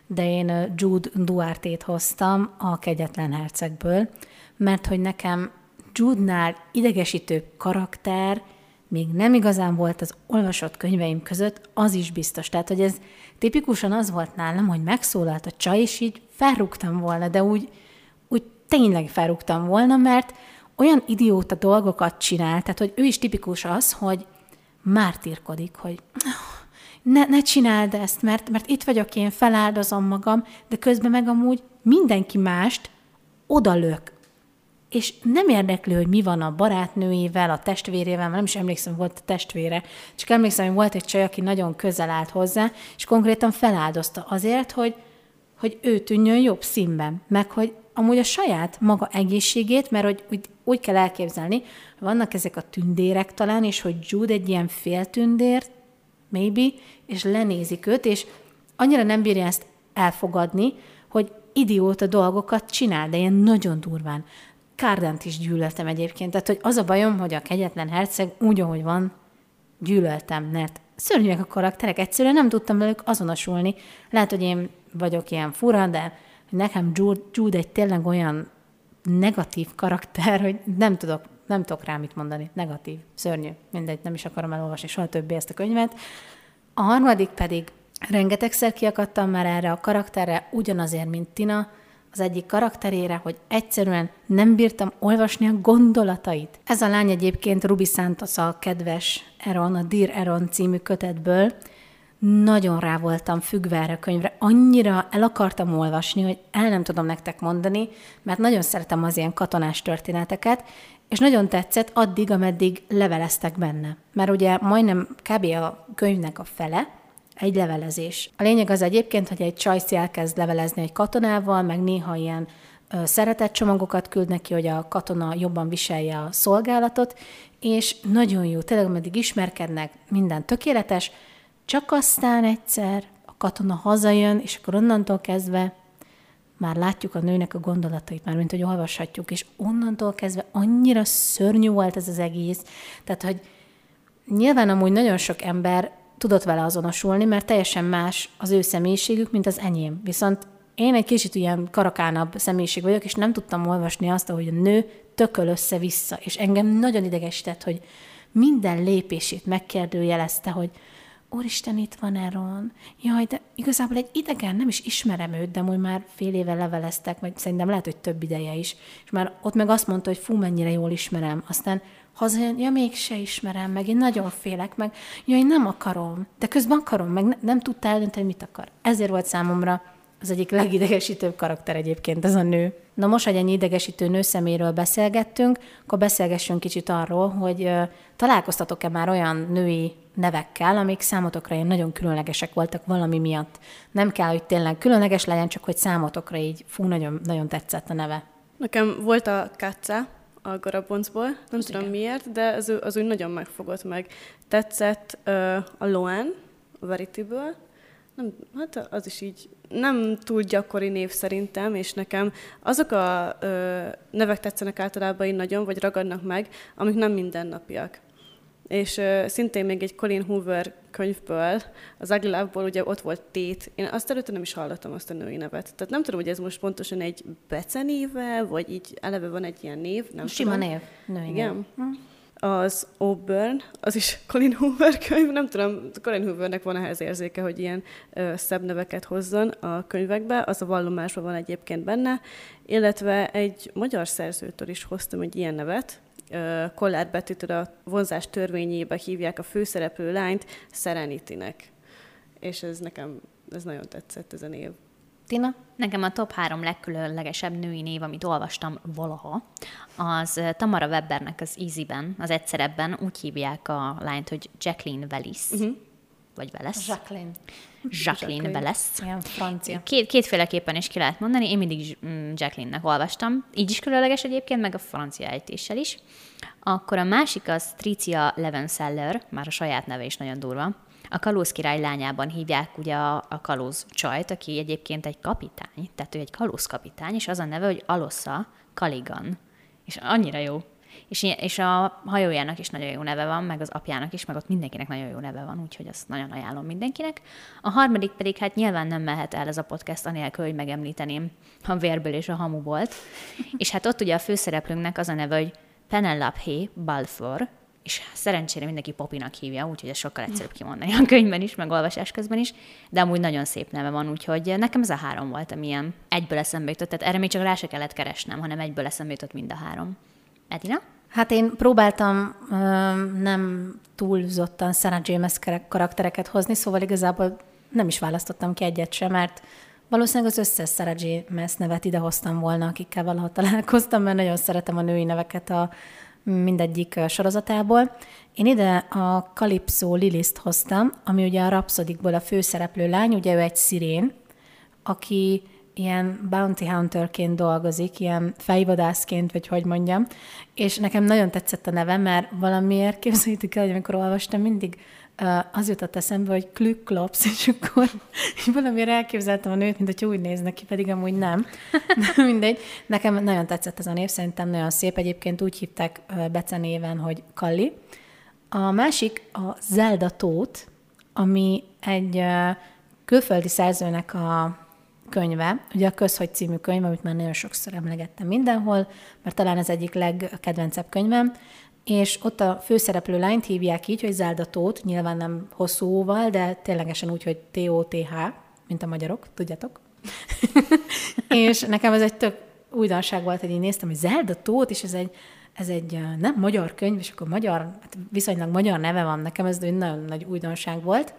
de én Jude Duarte-t hoztam a Kegyetlen Hercegből, mert hogy nekem Jude-nál idegesítő karakter még nem igazán volt az olvasott könyveim között, az is biztos. Tehát, hogy ez tipikusan az volt nálam, hogy megszólalt a csaj, és így felrúgtam volna, de úgy, úgy tényleg felrúgtam volna, mert olyan idióta dolgokat csinál, tehát hogy ő is tipikus az, hogy mártírkodik, hogy ne, ne csináld ezt, mert, mert itt vagyok én, feláldozom magam, de közben meg amúgy mindenki mást odalök. És nem érdekli, hogy mi van a barátnőjével, a testvérével, nem is emlékszem, volt a testvére, csak emlékszem, hogy volt egy csaj, aki nagyon közel állt hozzá, és konkrétan feláldozta azért, hogy, hogy ő tűnjön jobb színben, meg hogy amúgy a saját maga egészségét, mert hogy úgy, úgy kell elképzelni, vannak ezek a tündérek talán, és hogy Jude egy ilyen féltündér, maybe, és lenézik őt, és annyira nem bírja ezt elfogadni, hogy idióta dolgokat csinál, de ilyen nagyon durván. Kárdent is gyűlöltem egyébként, tehát hogy az a bajom, hogy a kegyetlen herceg úgy, ahogy van, gyűlöltem, mert szörnyűek a karakterek, egyszerűen nem tudtam velük azonosulni. Lehet, hogy én vagyok ilyen fura, de nekem Jude, Jude egy tényleg olyan negatív karakter, hogy nem tudok, nem tudok rá mit mondani. Negatív, szörnyű, mindegy, nem is akarom elolvasni soha többé ezt a könyvet. A harmadik pedig rengetegszer kiakadtam már erre a karakterre, ugyanazért, mint Tina, az egyik karakterére, hogy egyszerűen nem bírtam olvasni a gondolatait. Ez a lány egyébként Ruby Santos a kedves Eron, a Dear Eron című kötetből, nagyon rá voltam függve erre a könyvre, annyira el akartam olvasni, hogy el nem tudom nektek mondani, mert nagyon szeretem az ilyen katonás történeteket, és nagyon tetszett addig, ameddig leveleztek benne. Mert ugye majdnem kb. a könyvnek a fele, egy levelezés. A lényeg az egyébként, hogy egy csajci elkezd levelezni egy katonával, meg néha ilyen szeretett csomagokat küld neki, hogy a katona jobban viselje a szolgálatot, és nagyon jó, tényleg meddig ismerkednek, minden tökéletes, csak aztán egyszer a katona hazajön, és akkor onnantól kezdve már látjuk a nőnek a gondolatait, már mint hogy olvashatjuk, és onnantól kezdve annyira szörnyű volt ez az egész, tehát, hogy nyilván amúgy nagyon sok ember tudott vele azonosulni, mert teljesen más az ő személyiségük, mint az enyém. Viszont én egy kicsit ilyen karakánabb személyiség vagyok, és nem tudtam olvasni azt, hogy a nő tököl össze-vissza, és engem nagyon idegesített, hogy minden lépését megkérdőjelezte, hogy Úristen, itt van Eron. Jaj, de igazából egy idegen, nem is ismerem őt, de most már fél éve leveleztek, vagy szerintem lehet, hogy több ideje is. És már ott meg azt mondta, hogy fú, mennyire jól ismerem. Aztán hazajön, ja, mégse ismerem meg, én nagyon félek meg, ja, én nem akarom, de közben akarom, meg ne, nem tudta eldönteni, mit akar. Ezért volt számomra az egyik legidegesítőbb karakter egyébként ez a nő. Na most, hogy ennyi idegesítő nő szeméről beszélgettünk, akkor beszélgessünk kicsit arról, hogy uh, találkoztatok-e már olyan női nevekkel, amik számotokra ilyen nagyon különlegesek voltak valami miatt. Nem kell, hogy tényleg különleges legyen, csak hogy számotokra így, fú, nagyon, nagyon tetszett a neve. Nekem volt a Katza, a Garaboncból, nem tudom igen. miért, de az, az úgy nagyon megfogott meg. Tetszett uh, a Loan, a Verityből, nem, hát az is így nem túl gyakori név szerintem, és nekem azok a ö, nevek tetszenek általában én nagyon, vagy ragadnak meg, amik nem mindennapiak. És ö, szintén még egy Colin Hoover könyvből, az Ugly Love-ból ugye ott volt Tét. Én azt előtte nem is hallottam azt a női nevet. Tehát nem tudom, hogy ez most pontosan egy becenéve, vagy így eleve van egy ilyen név. Nem Sima tudom. név. Női Igen. Név. Hm. Az Auburn, az is [laughs] Colin Hoover könyv, nem tudom, Colin Hoovernek van ehhez érzéke, hogy ilyen ö, szebb neveket hozzon a könyvekbe, az a vallomásban van egyébként benne, illetve egy magyar szerzőtől is hoztam egy ilyen nevet, Kollár Betitől a vonzás törvényébe hívják a főszereplő lányt Serenitynek. És ez nekem, ez nagyon tetszett, ez a név. Tina? Nekem a top három legkülönlegesebb női név, amit olvastam valaha, az Tamara Webbernek az Easy-ben, az egyszerebben úgy hívják a lányt, hogy Jacqueline Wellis. Uh-huh. Vagy Veles. Jacqueline. Jacqueline Veles. Ilyen francia. Két, kétféleképpen is ki lehet mondani. Én mindig mm, Jacqueline-nek olvastam. Így is különleges egyébként, meg a francia ejtéssel is. Akkor a másik az Tricia Levenseller, már a saját neve is nagyon durva. A kalóz király lányában hívják ugye a, a kalóz csajt, aki egyébként egy kapitány, tehát ő egy kalóz kapitány, és az a neve, hogy Alossa Kaligan. És annyira jó. És, és a hajójának is nagyon jó neve van, meg az apjának is, meg ott mindenkinek nagyon jó neve van, úgyhogy azt nagyon ajánlom mindenkinek. A harmadik pedig hát nyilván nem mehet el ez a podcast anélkül, hogy megemlíteném a vérből és a hamu volt. és hát ott ugye a főszereplőnknek az a neve, hogy Penelope Balfour, és szerencsére mindenki Popinak hívja, úgyhogy ez sokkal egyszerűbb kimondani a könyvben is, meg olvasás közben is, de amúgy nagyon szép neve van, úgyhogy nekem ez a három volt, ami ilyen egyből eszembe jutott, tehát erre még csak rá se kellett keresnem, hanem egyből eszembe jutott mind a három. Edina? Hát én próbáltam ö, nem túlzottan Sarah James karaktereket hozni, szóval igazából nem is választottam ki egyet sem, mert valószínűleg az összes Sarah James nevet idehoztam volna, akikkel valaha találkoztam, mert nagyon szeretem a női neveket a mindegyik sorozatából. Én ide a Calypso Liliszt hoztam, ami ugye a Rhapsodikból a főszereplő lány, ugye ő egy szirén, aki ilyen bounty hunterként dolgozik, ilyen fejvadászként, vagy hogy mondjam, és nekem nagyon tetszett a neve, mert valamiért képzeljétek el, hogy amikor olvastam, mindig uh, az jutott eszembe, hogy Klük Klops, és akkor [laughs] valamiért elképzeltem a nőt, mint hogy úgy néznek ki, pedig amúgy nem. [laughs] De mindegy. Nekem nagyon tetszett ez a név, szerintem nagyon szép. Egyébként úgy hívták uh, Bece néven, hogy Kalli. A másik a Zelda Tót, ami egy uh, külföldi szerzőnek a könyve, ugye a Közhogy című könyv, amit már nagyon sokszor emlegettem mindenhol, mert talán ez egyik legkedvencebb könyvem, és ott a főszereplő lányt hívják így, hogy Zelda Tóth, nyilván nem hosszú óval, de ténylegesen úgy, hogy T-O-T-H, mint a magyarok, tudjátok. [laughs] és nekem ez egy tök újdonság volt, hogy én néztem, hogy Zelda Tóth, és ez egy, ez egy nem magyar könyv, és akkor magyar, hát viszonylag magyar neve van nekem, ez egy nagyon nagy újdonság volt.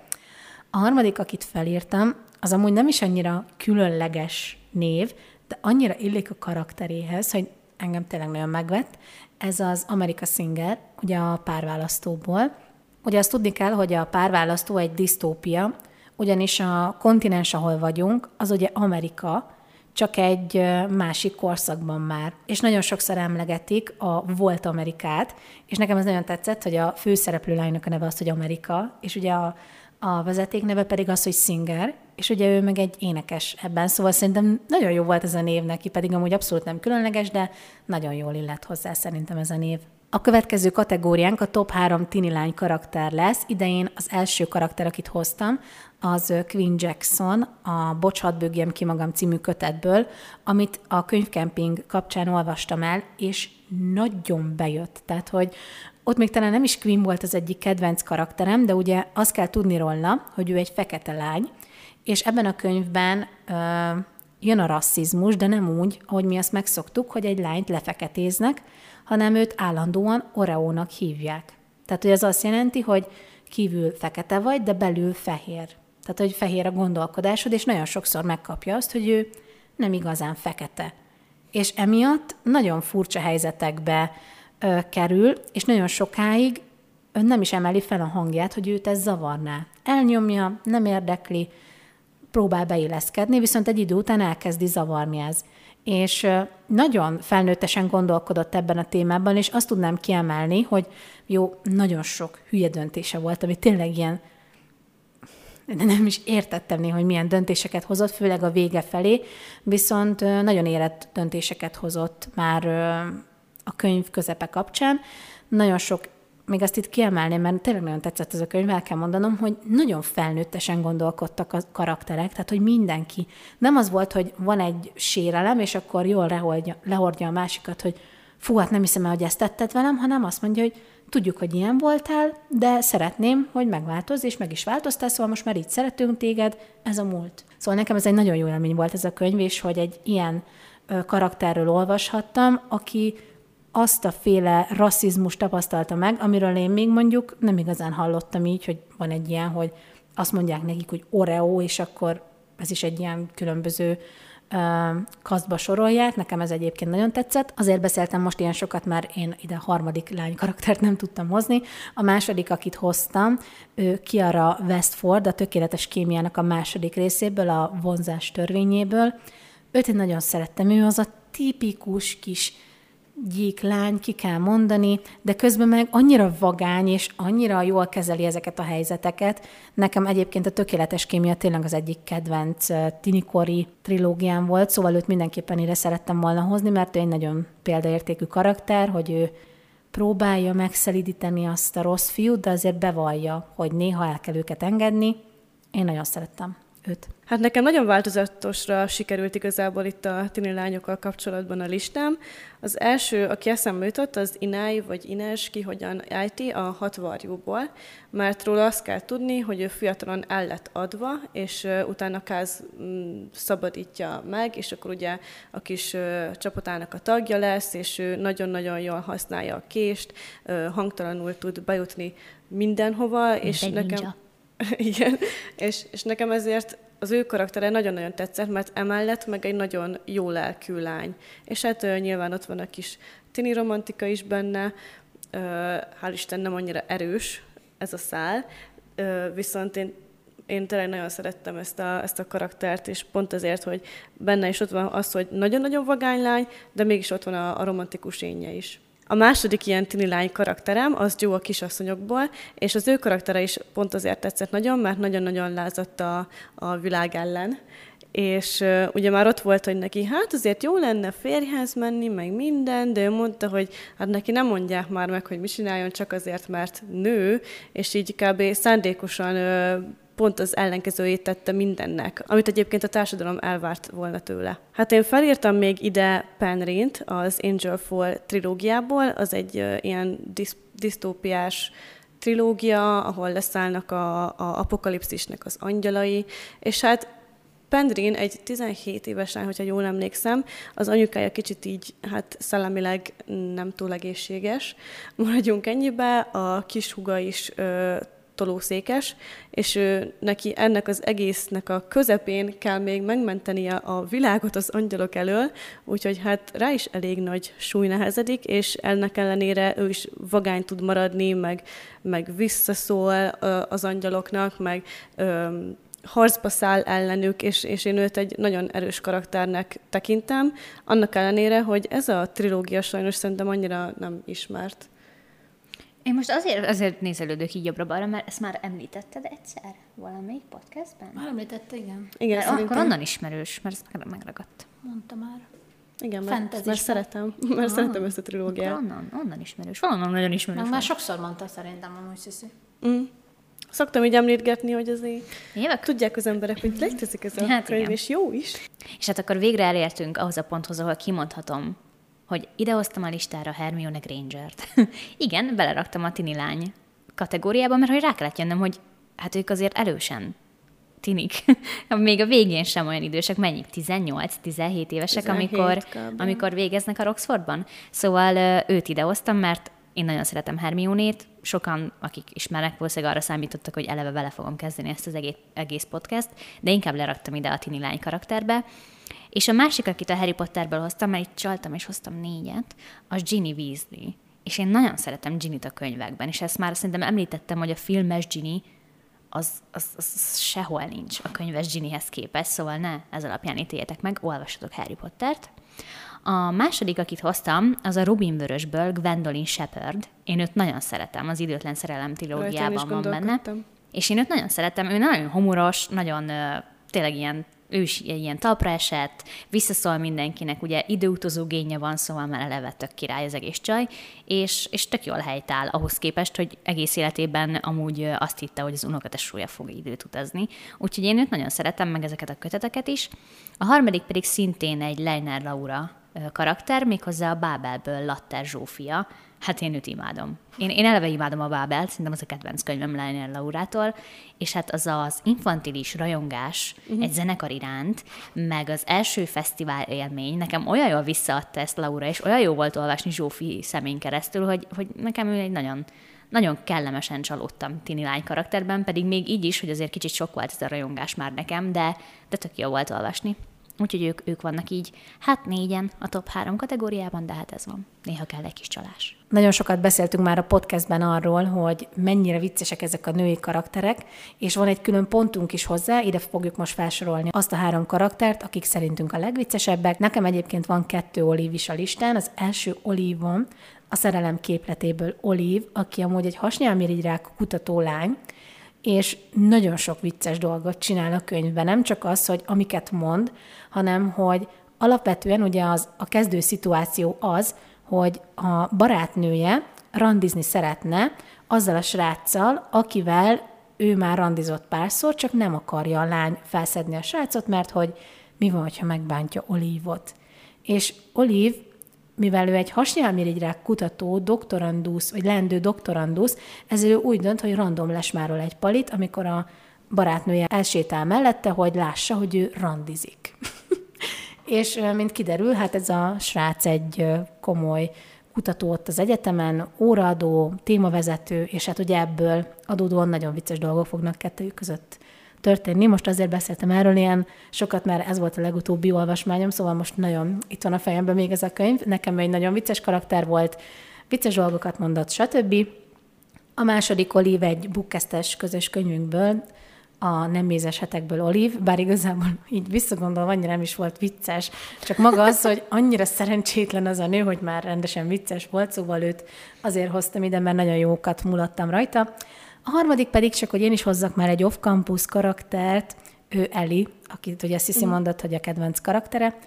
A harmadik, akit felírtam, az amúgy nem is annyira különleges név, de annyira illik a karakteréhez, hogy engem tényleg nagyon megvett. Ez az Amerika Singer, ugye a párválasztóból. Ugye azt tudni kell, hogy a párválasztó egy disztópia, ugyanis a kontinens, ahol vagyunk, az ugye Amerika, csak egy másik korszakban már. És nagyon sokszor emlegetik a Volt Amerikát, és nekem ez nagyon tetszett, hogy a főszereplő lánynak a neve az, hogy Amerika, és ugye a, a vezeték neve pedig az, hogy Singer, és ugye ő meg egy énekes ebben, szóval szerintem nagyon jó volt ez a név neki, pedig amúgy abszolút nem különleges, de nagyon jól illett hozzá szerintem ez a név. A következő kategóriánk a top 3 tini lány karakter lesz. Idején az első karakter, akit hoztam, az Queen Jackson, a Bocshat bőgjem ki magam című kötetből, amit a könyvkemping kapcsán olvastam el, és nagyon bejött. Tehát, hogy ott még talán nem is Queen volt az egyik kedvenc karakterem, de ugye azt kell tudni róla, hogy ő egy fekete lány, és ebben a könyvben ö, jön a rasszizmus, de nem úgy, ahogy mi azt megszoktuk, hogy egy lányt lefeketéznek, hanem őt állandóan Oreónak hívják. Tehát, hogy ez azt jelenti, hogy kívül fekete vagy, de belül fehér. Tehát, hogy fehér a gondolkodásod, és nagyon sokszor megkapja azt, hogy ő nem igazán fekete. És emiatt nagyon furcsa helyzetekbe ö, kerül, és nagyon sokáig ön nem is emeli fel a hangját, hogy őt ez zavarná. Elnyomja, nem érdekli, próbál beilleszkedni, viszont egy idő után elkezdi zavarni ez. És nagyon felnőttesen gondolkodott ebben a témában, és azt tudnám kiemelni, hogy jó, nagyon sok hülye döntése volt, ami tényleg ilyen de nem is értettem néha, hogy milyen döntéseket hozott, főleg a vége felé, viszont nagyon érett döntéseket hozott már a könyv közepe kapcsán. Nagyon sok még azt itt kiemelném, mert tényleg nagyon tetszett ez a könyv, el kell mondanom, hogy nagyon felnőttesen gondolkodtak a karakterek, tehát hogy mindenki. Nem az volt, hogy van egy sérelem, és akkor jól lehordja, lehordja a másikat, hogy fú, hát nem hiszem el, hogy ezt tetted velem, hanem azt mondja, hogy tudjuk, hogy ilyen voltál, de szeretném, hogy megváltozz, és meg is változtál, szóval most már így szeretünk téged, ez a múlt. Szóval nekem ez egy nagyon jó élmény volt ez a könyv, és hogy egy ilyen karakterről olvashattam, aki azt a féle rasszizmus tapasztalta meg, amiről én még mondjuk nem igazán hallottam így, hogy van egy ilyen, hogy azt mondják nekik, hogy Oreo, és akkor ez is egy ilyen különböző kasztba sorolják, nekem ez egyébként nagyon tetszett. Azért beszéltem most ilyen sokat, mert én ide harmadik lány karaktert nem tudtam hozni. A második, akit hoztam, ő Kiara Westford, a tökéletes kémiának a második részéből, a vonzás törvényéből. Őt én nagyon szerettem, ő az a tipikus kis gyíklány, ki kell mondani, de közben meg annyira vagány és annyira jól kezeli ezeket a helyzeteket. Nekem egyébként a Tökéletes Kémia tényleg az egyik kedvenc tinikori trilógiám volt, szóval őt mindenképpen ide szerettem volna hozni, mert ő egy nagyon példaértékű karakter, hogy ő próbálja megszelidíteni azt a rossz fiút, de azért bevallja, hogy néha el kell őket engedni. Én nagyon szerettem őt. Hát nekem nagyon változatosra sikerült igazából itt a tini lányokkal kapcsolatban a listám. Az első, aki eszembe jutott, az Inai vagy Ines, ki hogyan IT a hat varjúból, mert róla azt kell tudni, hogy ő fiatalon el lett adva, és utána Káz mm, szabadítja meg, és akkor ugye a kis csapatának a tagja lesz, és ő nagyon-nagyon jól használja a kést, hangtalanul tud bejutni mindenhova, Mint és nekem... ninja. [laughs] Igen, és, és nekem ezért az ő karaktere nagyon-nagyon tetszett, mert emellett meg egy nagyon jó lelkű lány. És hát uh, nyilván ott van a kis tini romantika is benne, uh, hál' Isten nem annyira erős ez a szál, uh, viszont én én tényleg nagyon szerettem ezt a, ezt a karaktert, és pont azért, hogy benne is ott van az, hogy nagyon-nagyon vagány lány, de mégis ott van a, a romantikus énje is. A második ilyen tini lány karakterem az Joe a kisasszonyokból, és az ő karaktere is pont azért tetszett nagyon, mert nagyon-nagyon lázadt a, a világ ellen, és uh, ugye már ott volt, hogy neki hát azért jó lenne férjhez menni, meg minden, de ő mondta, hogy hát neki nem mondják már meg, hogy mi csináljon, csak azért, mert nő, és így kb. szándékosan uh, pont az ellenkezőjét tette mindennek, amit egyébként a társadalom elvárt volna tőle. Hát én felírtam még ide Penrint az Angel Fall trilógiából, az egy ilyen disz- disztópiás trilógia, ahol leszállnak a, a apokalipszisnek az angyalai, és hát Pendrin egy 17 éves hogyha jól emlékszem, az anyukája kicsit így, hát szellemileg nem túl egészséges. Maradjunk ennyibe, a kis huga is ö, tolószékes, és ő, neki ennek az egésznek a közepén kell még megmentenie a világot az angyalok elől, úgyhogy hát rá is elég nagy súly nehezedik, és ennek ellenére ő is vagány tud maradni, meg, meg visszaszól az angyaloknak, meg harcba száll ellenük, és, és én őt egy nagyon erős karakternek tekintem, annak ellenére, hogy ez a trilógia sajnos szerintem annyira nem ismert. Én most azért, azért nézelődök így jobbra-balra, mert ezt már említetted egyszer valamelyik podcastben? Már említette, igen. Igen, mert akkor onnan ismerős, mert ezt megragadt. Mondta már. Igen, mert, mert szeretem. Mert ah, szeretem ezt a trilógiát. Onnan, onnan ismerős. Valonnan nagyon ismerős. Már, már sokszor mondta szerintem amúgy Sziszi. Mm. Szoktam így említgetni, hogy azért Évek? tudják az emberek, hogy létezik ez a hát könyv, igen. és jó is. És hát akkor végre elértünk ahhoz a ponthoz, ahol kimondhatom, hogy idehoztam a listára Hermione Granger-t. [laughs] igen, beleraktam a tini lány kategóriába, mert hogy rá kellett jönnöm, hogy hát ők azért elősen tinik. [laughs] Még a végén sem olyan idősek, mennyi? 18-17 évesek, 17 amikor, amikor végeznek a Roxfordban. Szóval őt idehoztam, mert én nagyon szeretem Hermione-t, sokan, akik ismernek, valószínűleg arra számítottak, hogy eleve vele fogom kezdeni ezt az egész, egész podcast, de inkább leraktam ide a tini lány karakterbe. És a másik, akit a Harry Potterből hoztam, mert itt csaltam és hoztam négyet, az Ginny Weasley. És én nagyon szeretem Ginny-t a könyvekben, és ezt már szerintem említettem, hogy a filmes Ginny az, az, az sehol nincs a könyves Ginnyhez képest, szóval ne ez alapján ítéljetek meg, olvassatok Harry Pottert. A második, akit hoztam, az a Robin Vörösből Gwendolyn Shepard. Én őt nagyon szeretem, az Időtlen Szerelem trilógiában van benne. És én őt nagyon szeretem, ő nagyon humoros, nagyon tényleg ilyen ő is ilyen talpra esett, visszaszól mindenkinek, ugye időutazó génye van, szóval már eleve tök király az egész csaj, és, és tök jól helytáll ahhoz képest, hogy egész életében amúgy azt hitte, hogy az unokatesója fog időt utazni. Úgyhogy én őt nagyon szeretem, meg ezeket a köteteket is. A harmadik pedig szintén egy Leiner Laura karakter, méghozzá a Bábelből Latter Zsófia. Hát én őt imádom. Én, én eleve imádom a Bábelt, szerintem az a kedvenc könyvem Leiner Laurától, és hát az az infantilis rajongás uh-huh. egy zenekar iránt, meg az első fesztivál élmény, nekem olyan jól visszaadta ezt Laura, és olyan jó volt olvasni Zsófi szemén keresztül, hogy, hogy nekem ő egy nagyon nagyon kellemesen csalódtam tini lány karakterben, pedig még így is, hogy azért kicsit sok volt ez a rajongás már nekem, de, de tök jó volt olvasni. Úgyhogy ők, ők vannak így, hát négyen a top három kategóriában, de hát ez van. Néha kell egy kis csalás. Nagyon sokat beszéltünk már a podcastben arról, hogy mennyire viccesek ezek a női karakterek, és van egy külön pontunk is hozzá, ide fogjuk most felsorolni azt a három karaktert, akik szerintünk a legviccesebbek. Nekem egyébként van kettő olív is a listán. Az első olívon a szerelem képletéből Olív, aki amúgy egy hasnyálmirigyrák kutató lány, és nagyon sok vicces dolgot csinál a könyvben, nem csak az, hogy amiket mond, hanem hogy alapvetően ugye az, a kezdő szituáció az, hogy a barátnője randizni szeretne azzal a sráccal, akivel ő már randizott párszor, csak nem akarja a lány felszedni a srácot, mert hogy mi van, ha megbántja Olívot. És Olív mivel ő egy hasnyálmirigyrák kutató, doktorandusz, vagy lendő doktorandusz, ezért ő úgy dönt, hogy random lesmárol egy palit, amikor a barátnője elsétál mellette, hogy lássa, hogy ő randizik. [laughs] és mint kiderül, hát ez a srác egy komoly kutató ott az egyetemen, óraadó, témavezető, és hát ugye ebből adódóan nagyon vicces dolgok fognak kettőjük között történni. Most azért beszéltem erről ilyen sokat, mert ez volt a legutóbbi olvasmányom, szóval most nagyon itt van a fejemben még ez a könyv. Nekem egy nagyon vicces karakter volt, vicces dolgokat mondott, stb. A második Oliv egy bukkesztes közös könyvünkből, a nem mézes hetekből Oliv, bár igazából így visszagondolva annyira nem is volt vicces, csak maga az, hogy annyira szerencsétlen az a nő, hogy már rendesen vicces volt, szóval őt azért hoztam ide, mert nagyon jókat mulattam rajta. A harmadik pedig csak, hogy én is hozzak már egy off-campus karaktert, ő Eli, akit ugye Sisi mm. mondott, hogy a kedvenc karaktere.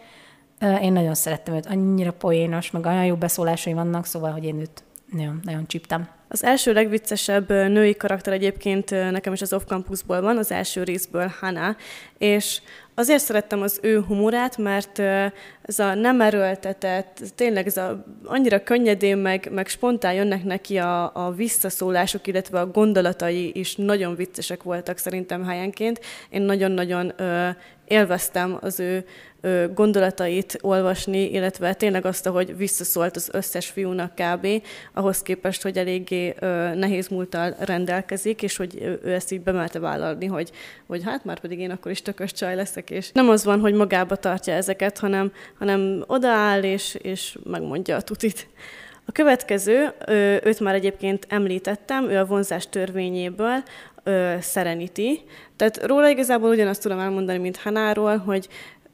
Én nagyon szerettem őt, annyira poénos, meg olyan jó beszólásai vannak, szóval, hogy én őt nagyon, nagyon csíptem. Az első legviccesebb női karakter egyébként nekem is az Off Campusból van, az első részből Hana, és azért szerettem az ő humorát, mert ez a nem erőltetett, tényleg ez a annyira könnyedén, meg, meg spontán jönnek neki a, a visszaszólások, illetve a gondolatai is nagyon viccesek voltak szerintem helyenként. Én nagyon-nagyon élveztem az ő gondolatait olvasni, illetve tényleg azt, hogy visszaszólt az összes fiúnak kb. ahhoz képest, hogy eléggé nehéz múltal rendelkezik, és hogy ő ezt így bemelte vállalni, hogy, hogy hát már pedig én akkor is tökös csaj leszek, és nem az van, hogy magába tartja ezeket, hanem, hanem odaáll és, és megmondja a tutit. A következő, őt már egyébként említettem, ő a vonzás törvényéből, Serenity. Tehát róla igazából ugyanazt tudom elmondani, mint Hanáról, hogy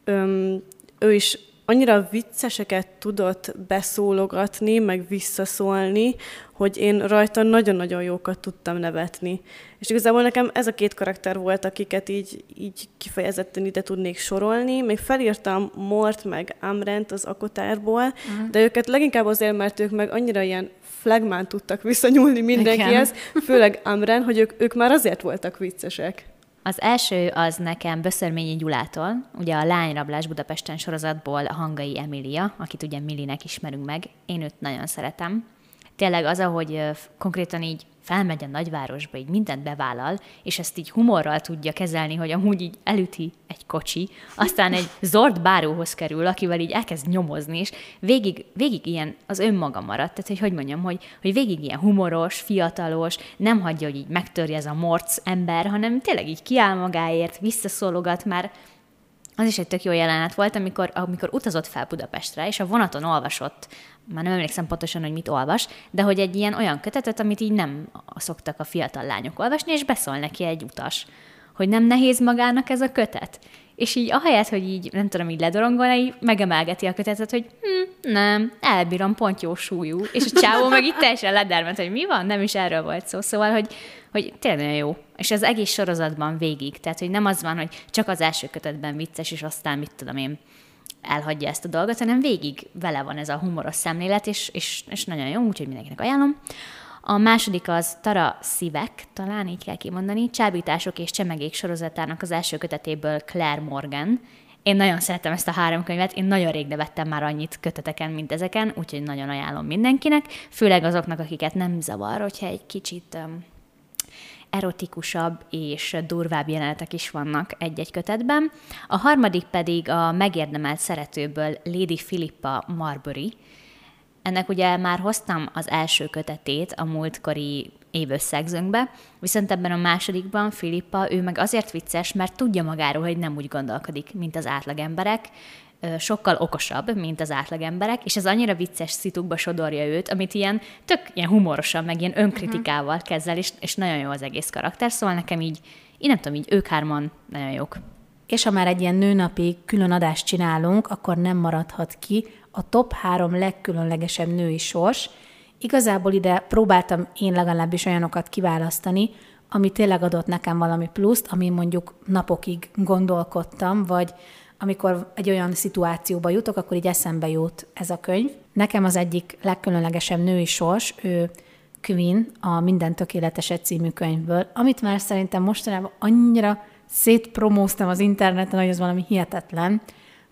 öm, ő is annyira vicceseket tudott beszólogatni, meg visszaszólni, hogy én rajta nagyon-nagyon jókat tudtam nevetni. És igazából nekem ez a két karakter volt, akiket így, így kifejezetten ide tudnék sorolni. Még felírtam Mort meg Amrent az Akotárból, uh-huh. de őket leginkább azért, mert ők meg annyira ilyen flagmán tudtak visszanyúlni mindenkihez, Igen. [laughs] főleg Amren, hogy ők, ők már azért voltak viccesek. Az első az nekem Böszörményi Gyulától, ugye a Lányrablás Budapesten sorozatból a Hangai Emilia, akit ugye Millinek ismerünk meg. Én őt nagyon szeretem. Tényleg az, ahogy konkrétan így felmegy a nagyvárosba, így mindent bevállal, és ezt így humorral tudja kezelni, hogy amúgy így elüti egy kocsi, aztán egy zord báróhoz kerül, akivel így elkezd nyomozni, és végig, végig ilyen az önmaga maradt, tehát hogy hogy mondjam, hogy, hogy végig ilyen humoros, fiatalos, nem hagyja, hogy így megtörje ez a morc ember, hanem tényleg így kiáll magáért, visszaszólogat, már az is egy tök jó jelenet volt, amikor, amikor utazott fel Budapestre, és a vonaton olvasott, már nem emlékszem pontosan, hogy mit olvas, de hogy egy ilyen olyan kötetet, amit így nem szoktak a fiatal lányok olvasni, és beszól neki egy utas, hogy nem nehéz magának ez a kötet. És így ahelyett, hogy így, nem tudom, így ledorongolni, megemelgeti a kötetet, hogy hm, nem, elbírom, pont jó súlyú. És a csávó meg itt teljesen ledermet, hogy mi van, nem is erről volt szó. Szóval, hogy, hogy tényleg jó. És az egész sorozatban végig. Tehát, hogy nem az van, hogy csak az első kötetben vicces, és aztán mit tudom én, elhagyja ezt a dolgot, hanem végig vele van ez a humoros szemlélet, és, és, és nagyon jó, úgyhogy mindenkinek ajánlom. A második az Tara Szivek, talán így kell kimondani, Csábítások és Csemegék sorozatának az első kötetéből Claire Morgan. Én nagyon szeretem ezt a három könyvet, én nagyon rég nevettem már annyit köteteken, mint ezeken, úgyhogy nagyon ajánlom mindenkinek, főleg azoknak, akiket nem zavar, hogyha egy kicsit um, erotikusabb és durvább jelenetek is vannak egy-egy kötetben. A harmadik pedig a megérdemelt szeretőből Lady Philippa Marbury, ennek ugye már hoztam az első kötetét a múltkori évösszegzőnkbe, viszont ebben a másodikban Filippa, ő meg azért vicces, mert tudja magáról, hogy nem úgy gondolkodik, mint az átlagemberek, sokkal okosabb, mint az átlagemberek, és ez annyira vicces szitukba sodorja őt, amit ilyen tök ilyen humorosan, meg ilyen önkritikával kezel, és, és nagyon jó az egész karakter, szóval nekem így, én nem tudom, így ők hárman nagyon jók. És ha már egy ilyen nőnapi külön adást csinálunk, akkor nem maradhat ki a top három legkülönlegesebb női sors. Igazából ide próbáltam én legalábbis olyanokat kiválasztani, ami tényleg adott nekem valami pluszt, ami mondjuk napokig gondolkodtam, vagy amikor egy olyan szituációba jutok, akkor így eszembe jut ez a könyv. Nekem az egyik legkülönlegesebb női sors, ő Queen, a Minden tökéleteset című könyvből, amit már szerintem mostanában annyira szétpromóztam az interneten, hogy ez valami hihetetlen.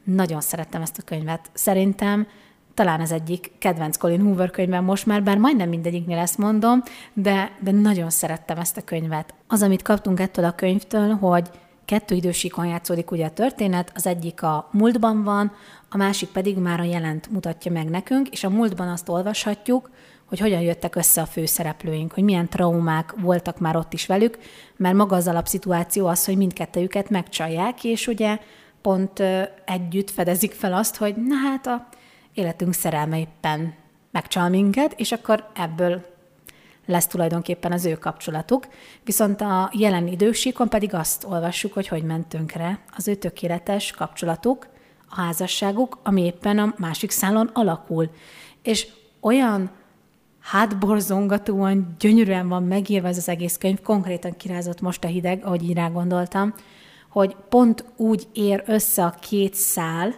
Nagyon szerettem ezt a könyvet. Szerintem talán az egyik kedvenc Colin Hoover könyvem most már, bár majdnem mindegyiknél ezt mondom, de, de nagyon szerettem ezt a könyvet. Az, amit kaptunk ettől a könyvtől, hogy kettő idősíkon játszódik ugye a történet, az egyik a múltban van, a másik pedig már a jelent mutatja meg nekünk, és a múltban azt olvashatjuk, hogy hogyan jöttek össze a főszereplőink, hogy milyen traumák voltak már ott is velük, mert maga az alapszituáció az, hogy mindkettőjüket megcsalják, és ugye pont együtt fedezik fel azt, hogy na hát a életünk szerelme éppen megcsal minket, és akkor ebből lesz tulajdonképpen az ő kapcsolatuk. Viszont a jelen idősíkon pedig azt olvassuk, hogy hogy ment tönkre az ő tökéletes kapcsolatuk, a házasságuk, ami éppen a másik szálon alakul. És olyan hátborzongatóan, gyönyörűen van megírva ez az egész könyv, konkrétan kirázott most a hideg, ahogy így rá gondoltam, hogy pont úgy ér össze a két szál,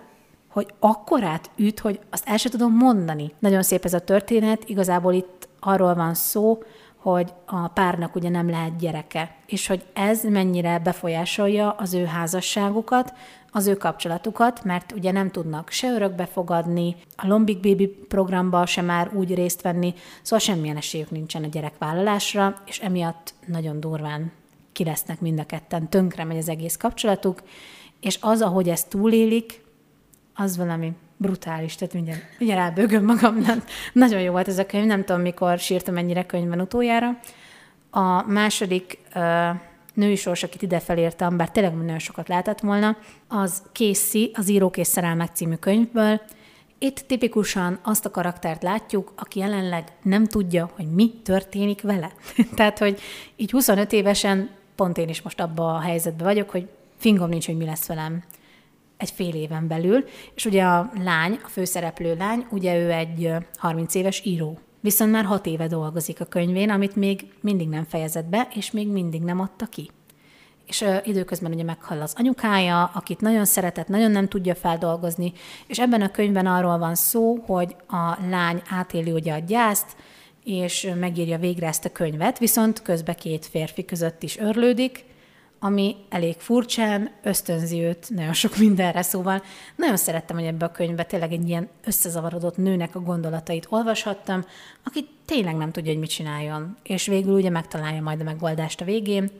hogy akkorát üt, hogy azt el sem tudom mondani. Nagyon szép ez a történet, igazából itt arról van szó, hogy a párnak ugye nem lehet gyereke, és hogy ez mennyire befolyásolja az ő házasságukat, az ő kapcsolatukat, mert ugye nem tudnak se örökbe fogadni, a Lombik Baby programba se már úgy részt venni, szóval semmilyen esélyük nincsen a gyerekvállalásra, és emiatt nagyon durván ki lesznek mind a ketten, tönkre megy az egész kapcsolatuk, és az, ahogy ezt túlélik, az valami brutális, tehát mindjárt, mindjárt elbőgöm magam. Nem. Nagyon jó volt ez a könyv, nem tudom, mikor sírtam ennyire könyvben utoljára. A második uh, női sors, akit ide felírtam, bár tényleg nagyon sokat lehetett volna, az Casey, az Írók és Szerelmek című könyvből. Itt tipikusan azt a karaktert látjuk, aki jelenleg nem tudja, hogy mi történik vele. [laughs] Tehát, hogy így 25 évesen pont én is most abban a helyzetben vagyok, hogy fingom nincs, hogy mi lesz velem egy fél éven belül, és ugye a lány, a főszereplő lány, ugye ő egy 30 éves író. Viszont már hat éve dolgozik a könyvén, amit még mindig nem fejezett be, és még mindig nem adta ki. És ö, időközben ugye meghal az anyukája, akit nagyon szeretett, nagyon nem tudja feldolgozni, és ebben a könyvben arról van szó, hogy a lány átéli ugye a gyászt, és megírja végre ezt a könyvet, viszont közben két férfi között is örlődik, ami elég furcsán ösztönzi őt nagyon sok [laughs] mindenre, szóval nagyon szerettem, hogy ebbe a könyvbe tényleg egy ilyen összezavarodott nőnek a gondolatait olvashattam, aki tényleg nem tudja, hogy mit csináljon, és végül ugye megtalálja majd a megoldást a végén.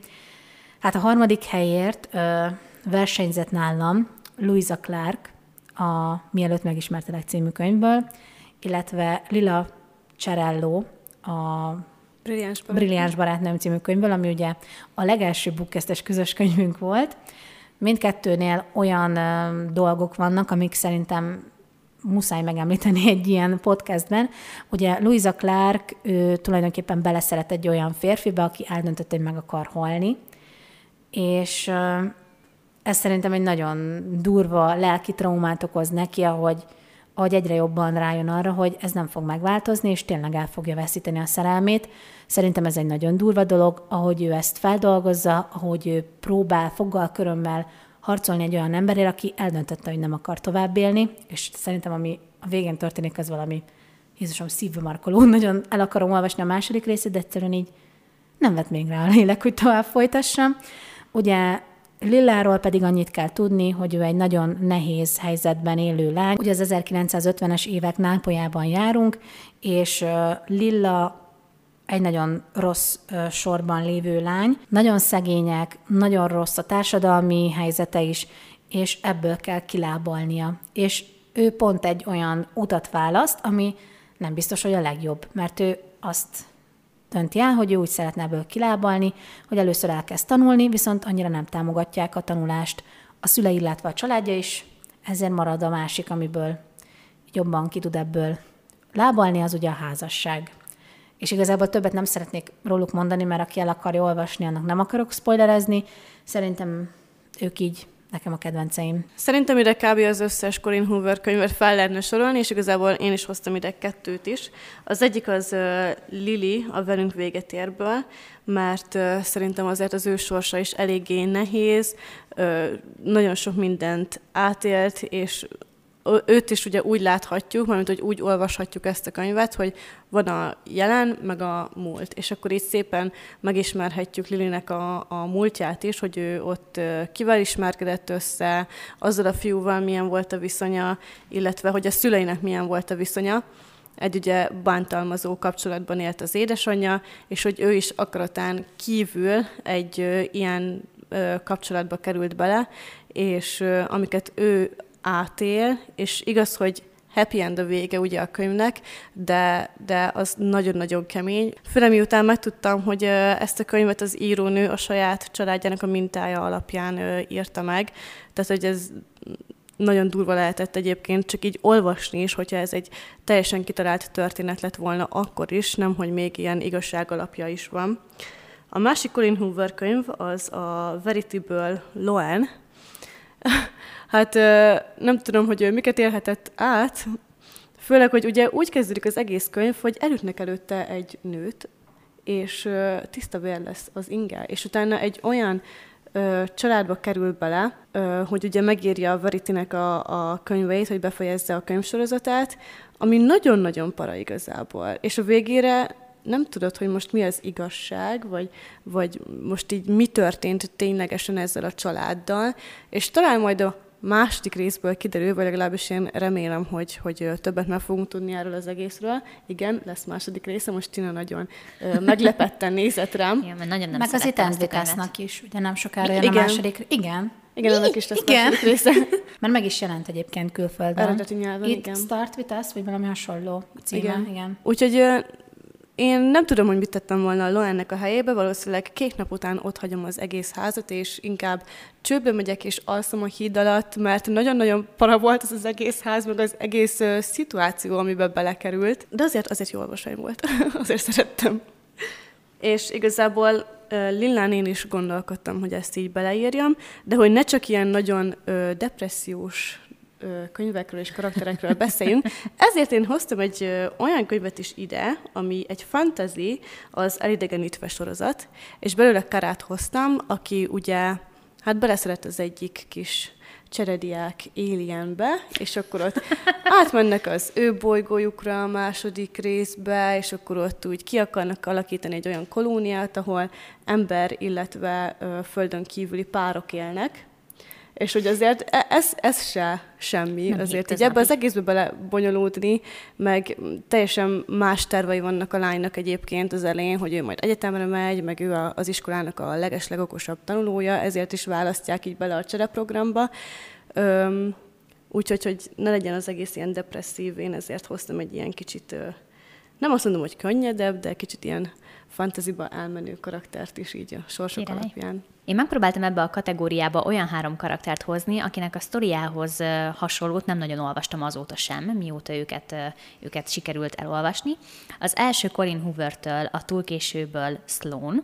Hát a harmadik helyért ö, versenyzett nálam Louisa Clark, a Mielőtt megismertelek című könyvből, illetve Lila Cerello, a Brilliáns barátnőm. Brilliáns barátnőm című könyvből, ami ugye a legelső bukkesztes közös könyvünk volt. Mindkettőnél olyan dolgok vannak, amik szerintem muszáj megemlíteni egy ilyen podcastben. Ugye Louisa Clark, ő tulajdonképpen beleszeret egy olyan férfibe, aki eldöntött, hogy meg akar halni, és ez szerintem egy nagyon durva lelki traumát okoz neki, ahogy ahogy egyre jobban rájön arra, hogy ez nem fog megváltozni, és tényleg el fogja veszíteni a szerelmét. Szerintem ez egy nagyon durva dolog, ahogy ő ezt feldolgozza, ahogy ő próbál foggal, körömmel harcolni egy olyan emberért, aki eldöntötte, hogy nem akar tovább élni, és szerintem ami a végén történik, az valami Jézusom szívbe markoló. [laughs] Nagyon el akarom olvasni a második részét, de egyszerűen így nem vett még rá a lélek, hogy tovább folytassam. Ugye Lilláról pedig annyit kell tudni, hogy ő egy nagyon nehéz helyzetben élő lány. Ugye az 1950-es évek nápolyában járunk, és Lilla egy nagyon rossz sorban lévő lány. Nagyon szegények, nagyon rossz a társadalmi helyzete is, és ebből kell kilábalnia. És ő pont egy olyan utat választ, ami nem biztos, hogy a legjobb, mert ő azt dönti el, hogy ő úgy szeretne ebből kilábalni, hogy először elkezd tanulni, viszont annyira nem támogatják a tanulást a szülei, illetve a családja is, ezért marad a másik, amiből jobban ki tud ebből lábalni, az ugye a házasság. És igazából többet nem szeretnék róluk mondani, mert aki el akarja olvasni, annak nem akarok spoilerezni. Szerintem ők így nekem a kedvenceim. Szerintem ide kb. az összes Corin Hoover könyvet fel lehetne sorolni, és igazából én is hoztam ide kettőt is. Az egyik az uh, Lili, a Velünk véget érből, mert uh, szerintem azért az ő sorsa is eléggé nehéz, uh, nagyon sok mindent átélt, és őt is ugye úgy láthatjuk, mert hogy úgy olvashatjuk ezt a könyvet, hogy van a jelen, meg a múlt. És akkor így szépen megismerhetjük Lilinek a, a múltját is, hogy ő ott kivel ismerkedett össze, azzal a fiúval milyen volt a viszonya, illetve hogy a szüleinek milyen volt a viszonya egy ugye bántalmazó kapcsolatban élt az édesanyja, és hogy ő is akaratán kívül egy ilyen kapcsolatba került bele, és amiket ő átél, és igaz, hogy happy end a vége ugye a könyvnek, de, de az nagyon-nagyon kemény. Főleg miután megtudtam, hogy ezt a könyvet az írónő a saját családjának a mintája alapján írta meg, tehát hogy ez nagyon durva lehetett egyébként csak így olvasni is, hogyha ez egy teljesen kitalált történet lett volna akkor is, nem hogy még ilyen igazság alapja is van. A másik Colin Hoover könyv az a Verity-ből Loan, Hát nem tudom, hogy ő miket élhetett át, főleg, hogy ugye úgy kezdődik az egész könyv, hogy elütnek előtte egy nőt, és tiszta vér lesz az inge, és utána egy olyan családba kerül bele, hogy ugye megírja a Veritinek a, a könyveit, hogy befejezze a könyvsorozatát, ami nagyon-nagyon para igazából. És a végére nem tudod, hogy most mi az igazság, vagy, vagy most így mi történt ténylegesen ezzel a családdal, és talán majd a második részből kiderül, vagy legalábbis én remélem, hogy, hogy többet meg fogunk tudni erről az egészről. Igen, lesz második része, most Tina nagyon ö, meglepetten nézett rám. Igen, mert nagyon nem Meg az Itenzdikásznak is, ugye nem sokára jön Igen. a második. Igen. Igen, annak is lesz Igen. második része. [laughs] Mert meg is jelent egyébként külföldön. Eredeti nyelven, It igen. Start With Us, vagy valami hasonló címe. Igen. Igen. igen. Úgyhogy én nem tudom, hogy mit tettem volna a Loennek a helyébe, valószínűleg két nap után ott hagyom az egész házat, és inkább csőbe megyek és alszom a híd alatt, mert nagyon-nagyon para volt ez az egész ház, meg az egész ö, szituáció, amiben belekerült. De azért, azért jó olvasmány volt, [laughs] azért szerettem. És igazából ö, Lillán én is gondolkodtam, hogy ezt így beleírjam, de hogy ne csak ilyen nagyon ö, depressziós könyvekről és karakterekről beszéljünk. Ezért én hoztam egy olyan könyvet is ide, ami egy fantasy, az Elidegenítve sorozat, és belőle Karát hoztam, aki ugye, hát beleszeret az egyik kis cserediák Alienbe, és akkor ott átmennek az ő bolygójukra a második részbe, és akkor ott úgy ki akarnak alakítani egy olyan kolóniát, ahol ember, illetve ö, földön kívüli párok élnek, és hogy azért e- ez, ez se semmi, Nem azért így ebbe az egészbe belebonyolódni, meg teljesen más tervei vannak a lánynak egyébként az elején, hogy ő majd egyetemre megy, meg ő a- az iskolának a legeslegokosabb tanulója, ezért is választják így bele a csereprogramba. Öm, úgyhogy, hogy ne legyen az egész ilyen depresszív, én ezért hoztam egy ilyen kicsit, nem azt mondom, hogy könnyedebb, de kicsit ilyen fantaziba elmenő karaktert is így a sorsok Király. alapján. Én megpróbáltam ebbe a kategóriába olyan három karaktert hozni, akinek a sztoriához hasonlót nem nagyon olvastam azóta sem, mióta őket, őket sikerült elolvasni. Az első Colin Hoover-től, a túl későből Sloan.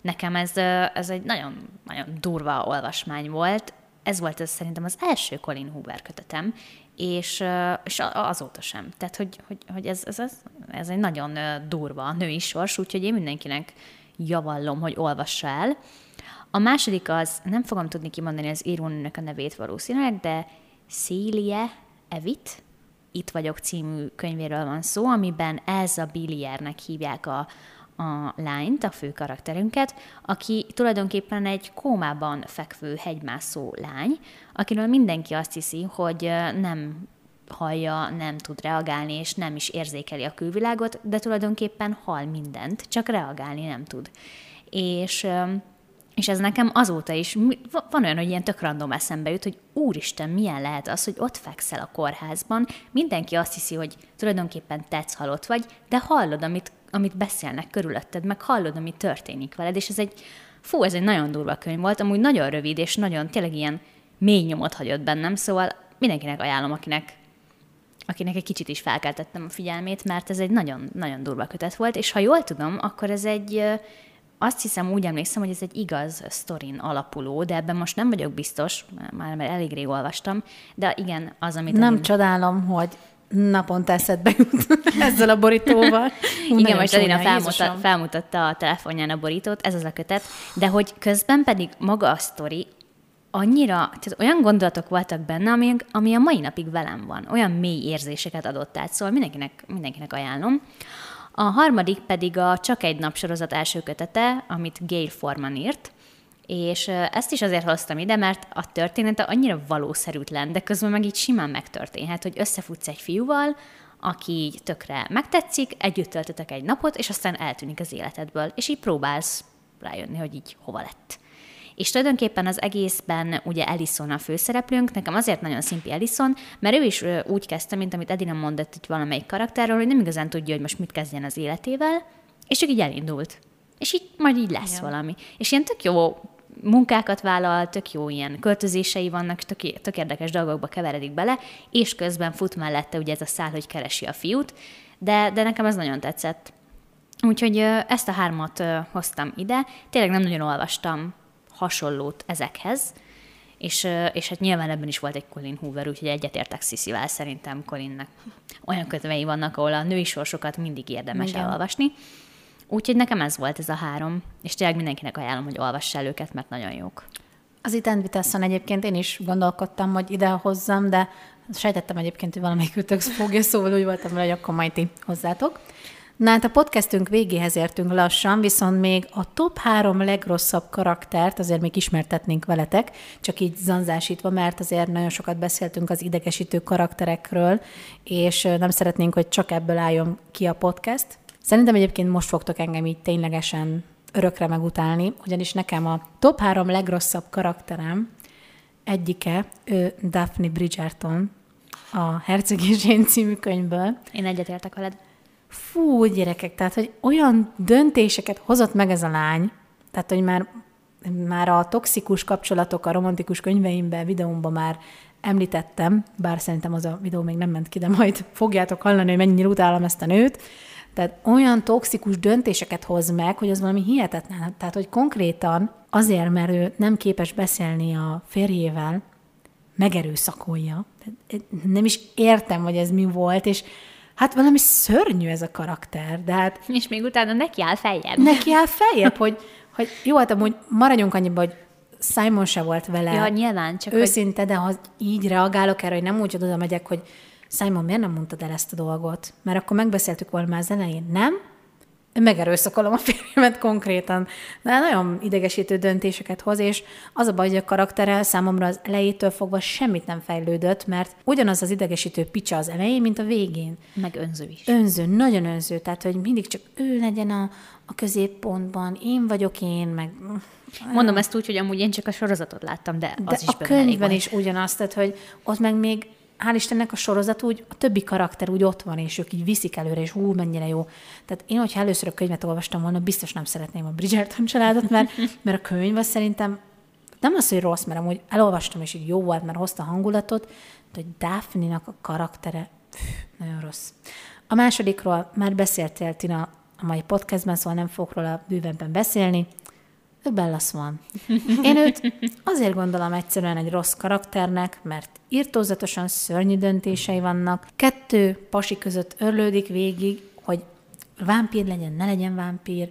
Nekem ez, ez egy nagyon, nagyon durva olvasmány volt. Ez volt ez szerintem az első Colin Hoover kötetem, és, és azóta sem. Tehát, hogy, hogy, hogy ez, ez, ez, ez egy nagyon durva női sors, úgyhogy én mindenkinek javallom, hogy olvassa el. A második az, nem fogom tudni kimondani az írónőnek a nevét valószínűleg, de Célia Evit, Itt vagyok című könyvéről van szó, amiben Elza Billiernek hívják a, a lányt, a fő karakterünket, aki tulajdonképpen egy kómában fekvő hegymászó lány, akiről mindenki azt hiszi, hogy nem hallja, nem tud reagálni, és nem is érzékeli a külvilágot, de tulajdonképpen hall mindent, csak reagálni nem tud. És, és ez nekem azóta is, van olyan, hogy ilyen tök random eszembe jut, hogy úristen, milyen lehet az, hogy ott fekszel a kórházban, mindenki azt hiszi, hogy tulajdonképpen tetsz halott vagy, de hallod, amit, amit beszélnek körülötted, meg hallod, ami történik veled, és ez egy, fú, ez egy nagyon durva könyv volt, amúgy nagyon rövid, és nagyon tényleg ilyen mély nyomot hagyott bennem, szóval mindenkinek ajánlom, akinek akinek egy kicsit is felkeltettem a figyelmét, mert ez egy nagyon, nagyon durva kötet volt, és ha jól tudom, akkor ez egy, azt hiszem, úgy emlékszem, hogy ez egy igaz sztorin alapuló, de ebben most nem vagyok biztos, már mert elég rég olvastam, de igen, az, amit Nem Edina- csodálom, hogy naponta eszedbe jut [laughs] ezzel a borítóval. Hú, Igen, most felmutatta, Jézusom. felmutatta a telefonján a borítót, ez az a kötet, de hogy közben pedig maga a sztori annyira, tehát olyan gondolatok voltak benne, ami, ami a mai napig velem van. Olyan mély érzéseket adott át, szóval mindenkinek, mindenkinek ajánlom. A harmadik pedig a Csak egy nap sorozat első kötete, amit Gail Forman írt, és ezt is azért hoztam ide, mert a története annyira valószerűtlen, de közben meg így simán megtörténhet, hogy összefutsz egy fiúval, aki így tökre megtetszik, együtt töltöttek egy napot, és aztán eltűnik az életedből, és így próbálsz rájönni, hogy így hova lett. És tulajdonképpen az egészben ugye Ellison a főszereplőnk, nekem azért nagyon szimpi Ellison, mert ő is úgy kezdte, mint amit Edina mondott itt valamelyik karakterről, hogy nem igazán tudja, hogy most mit kezdjen az életével, és csak így elindult. És így majd így lesz Igen. valami. És ilyen tök jó munkákat vállal, tök jó ilyen költözései vannak, tök, tök érdekes dolgokba keveredik bele, és közben fut mellette ugye ez a szál, hogy keresi a fiút, de, de nekem ez nagyon tetszett. Úgyhogy ezt a hármat hoztam ide. Tényleg nem nagyon olvastam hasonlót ezekhez, és, és hát nyilván ebben is volt egy Colin Hoover, úgyhogy egyetértek Sziszivel, szerintem Colinnek olyan kötvei vannak, ahol a női sorsokat mindig érdemes Igen. elolvasni. Úgyhogy nekem ez volt ez a három, és tényleg mindenkinek ajánlom, hogy olvassa el őket, mert nagyon jók. Az itt Envitason egyébként én is gondolkodtam, hogy ide hozzam, de sejtettem egyébként, hogy valamelyik ütök fogja, szóval úgy voltam hogy akkor majd ti hozzátok. Na hát a podcastünk végéhez értünk lassan, viszont még a top három legrosszabb karaktert azért még ismertetnénk veletek, csak így zanzásítva, mert azért nagyon sokat beszéltünk az idegesítő karakterekről, és nem szeretnénk, hogy csak ebből álljon ki a podcast. Szerintem egyébként most fogtok engem így ténylegesen örökre megutálni, ugyanis nekem a top három legrosszabb karakterem egyike, ő Daphne Bridgerton, a Herceg és én című könyvből. Én egyetértek veled. Fú, gyerekek, tehát, hogy olyan döntéseket hozott meg ez a lány, tehát, hogy már, már a toxikus kapcsolatok a romantikus könyveimben, videómban már említettem, bár szerintem az a videó még nem ment ki, de majd fogjátok hallani, hogy mennyire utálom ezt a nőt. Tehát olyan toxikus döntéseket hoz meg, hogy az valami hihetetlen. Tehát, hogy konkrétan azért, mert ő nem képes beszélni a férjével, megerőszakolja. Nem is értem, hogy ez mi volt, és hát valami szörnyű ez a karakter, de hát... És még utána neki áll feljebb. Neki áll feljebb, hogy, hogy jó, hát amúgy maradjunk annyiba, hogy Simon se volt vele Ja, nyilván, csak őszinte, de ha így reagálok erre, hogy nem úgy oda megyek, hogy Simon, miért nem mondtad el ezt a dolgot? Mert akkor megbeszéltük volna már az elején, nem? megerőszakolom a férjemet konkrétan. De nagyon idegesítő döntéseket hoz, és az a baj, hogy a karaktere számomra az elejétől fogva semmit nem fejlődött, mert ugyanaz az idegesítő picsa az elején, mint a végén. Meg önző is. Önző, nagyon önző, tehát hogy mindig csak ő legyen a, a középpontban, én vagyok én, meg... Mondom ezt úgy, hogy amúgy én csak a sorozatot láttam, de, de az is a könyvben is ugyanaz, tehát hogy ott meg még hál' Istennek a sorozat úgy, a többi karakter úgy ott van, és ők így viszik előre, és hú, mennyire jó. Tehát én, hogyha először a könyvet olvastam volna, biztos nem szeretném a Bridgerton családot, mert, mert a könyv az szerintem nem az, hogy rossz, mert amúgy elolvastam, és így jó volt, mert hozta hangulatot, de hogy Daphne-nak a karaktere pff, nagyon rossz. A másodikról már beszéltél, Tina, a mai podcastben, szóval nem fogok róla bővebben beszélni. Ő Bella Swan. Én őt azért gondolom egyszerűen egy rossz karakternek, mert írtózatosan szörnyű döntései vannak. Kettő pasi között örlődik végig, hogy vámpír legyen, ne legyen vámpír,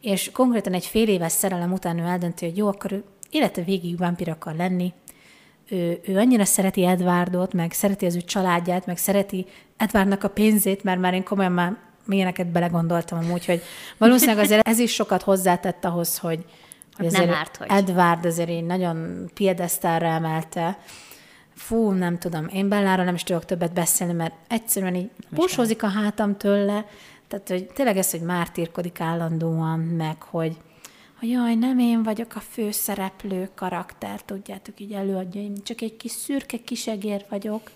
és konkrétan egy fél éves szerelem után ő eldönti, hogy jó, akkor ő élete végig vámpír akar lenni. Ő, ő annyira szereti Edwardot, meg szereti az ő családját, meg szereti Edwardnak a pénzét, mert már én komolyan már milyeneket belegondoltam amúgy, hogy valószínűleg azért ez is sokat hozzátett ahhoz, hogy, hogy Hát nem azért árt, hogy. Edward azért így nagyon piedesztálra emelte. Fú, nem tudom, én Bellára nem is tudok többet beszélni, mert egyszerűen így posózik a hátam tőle, tehát hogy tényleg ez, hogy mártírkodik állandóan, meg hogy, hogy jaj, nem én vagyok a főszereplő karakter, tudjátok, így előadja, én csak egy kis szürke kisegér vagyok.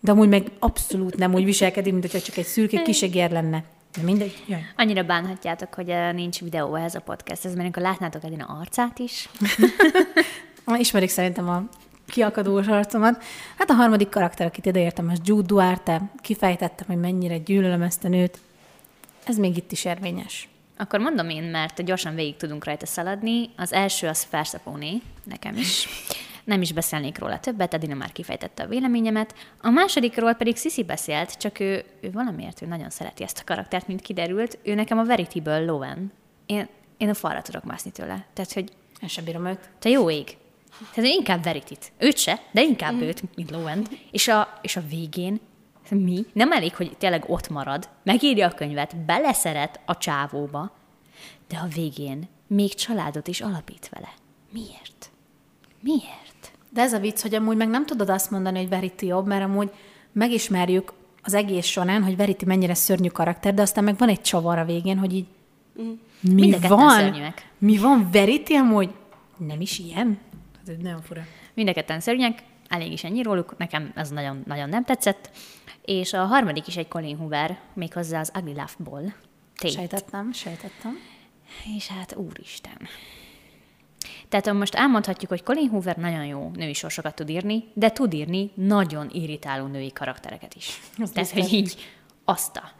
De amúgy meg abszolút nem úgy viselkedik, mint hogyha csak egy szürke kisegér lenne. De mindegy, jaj. Annyira bánhatjátok, hogy eh, nincs videó ehhez a podcasthez, mert amikor látnátok Edina arcát is, [laughs] Ismerik szerintem a kiakadós arcomat. Hát a harmadik karakter, akit ideértem, az Jude Duarte. Kifejtettem, hogy mennyire gyűlölöm ezt a nőt. Ez még itt is érvényes. akkor mondom én, mert gyorsan végig tudunk rajta szaladni. Az első az Persephone, nekem is. Nem is beszélnék róla többet, Edina már kifejtette a véleményemet. A másodikról pedig Sisi beszélt, csak ő, ő valamiért ő nagyon szereti ezt a karaktert, mint kiderült. Ő nekem a Verity-ből Lowen. Én, én a falra tudok mászni tőle. Tehát, hogy Én sem bírom őt. te jó ég. Tehát inkább Veritit. Őt se, de inkább mm. őt, mint Lowen. És a, és a végén mi? Nem elég, hogy tényleg ott marad, megírja a könyvet, beleszeret a csávóba, de a végén még családot is alapít vele. Miért? Miért? De ez a vicc, hogy amúgy meg nem tudod azt mondani, hogy Verity jobb, mert amúgy megismerjük az egész során, hogy Verity mennyire szörnyű karakter, de aztán meg van egy csavar a végén, hogy így mi Mind a ketten van? Mi van? Verity amúgy nem is ilyen? Hát ez nagyon fura. Mind a ketten szörnyek, elég is ennyi róluk, nekem ez nagyon, nagyon nem tetszett. És a harmadik is egy Colin Hoover, méghozzá az Ugly Love-ból. Sejtettem, sejtettem. És hát úristen. Tehát most elmondhatjuk, hogy Colin Hoover nagyon jó női sorsokat tud írni, de tud írni nagyon irritáló női karaktereket is. Az Tehát, biztos. hogy így azt a.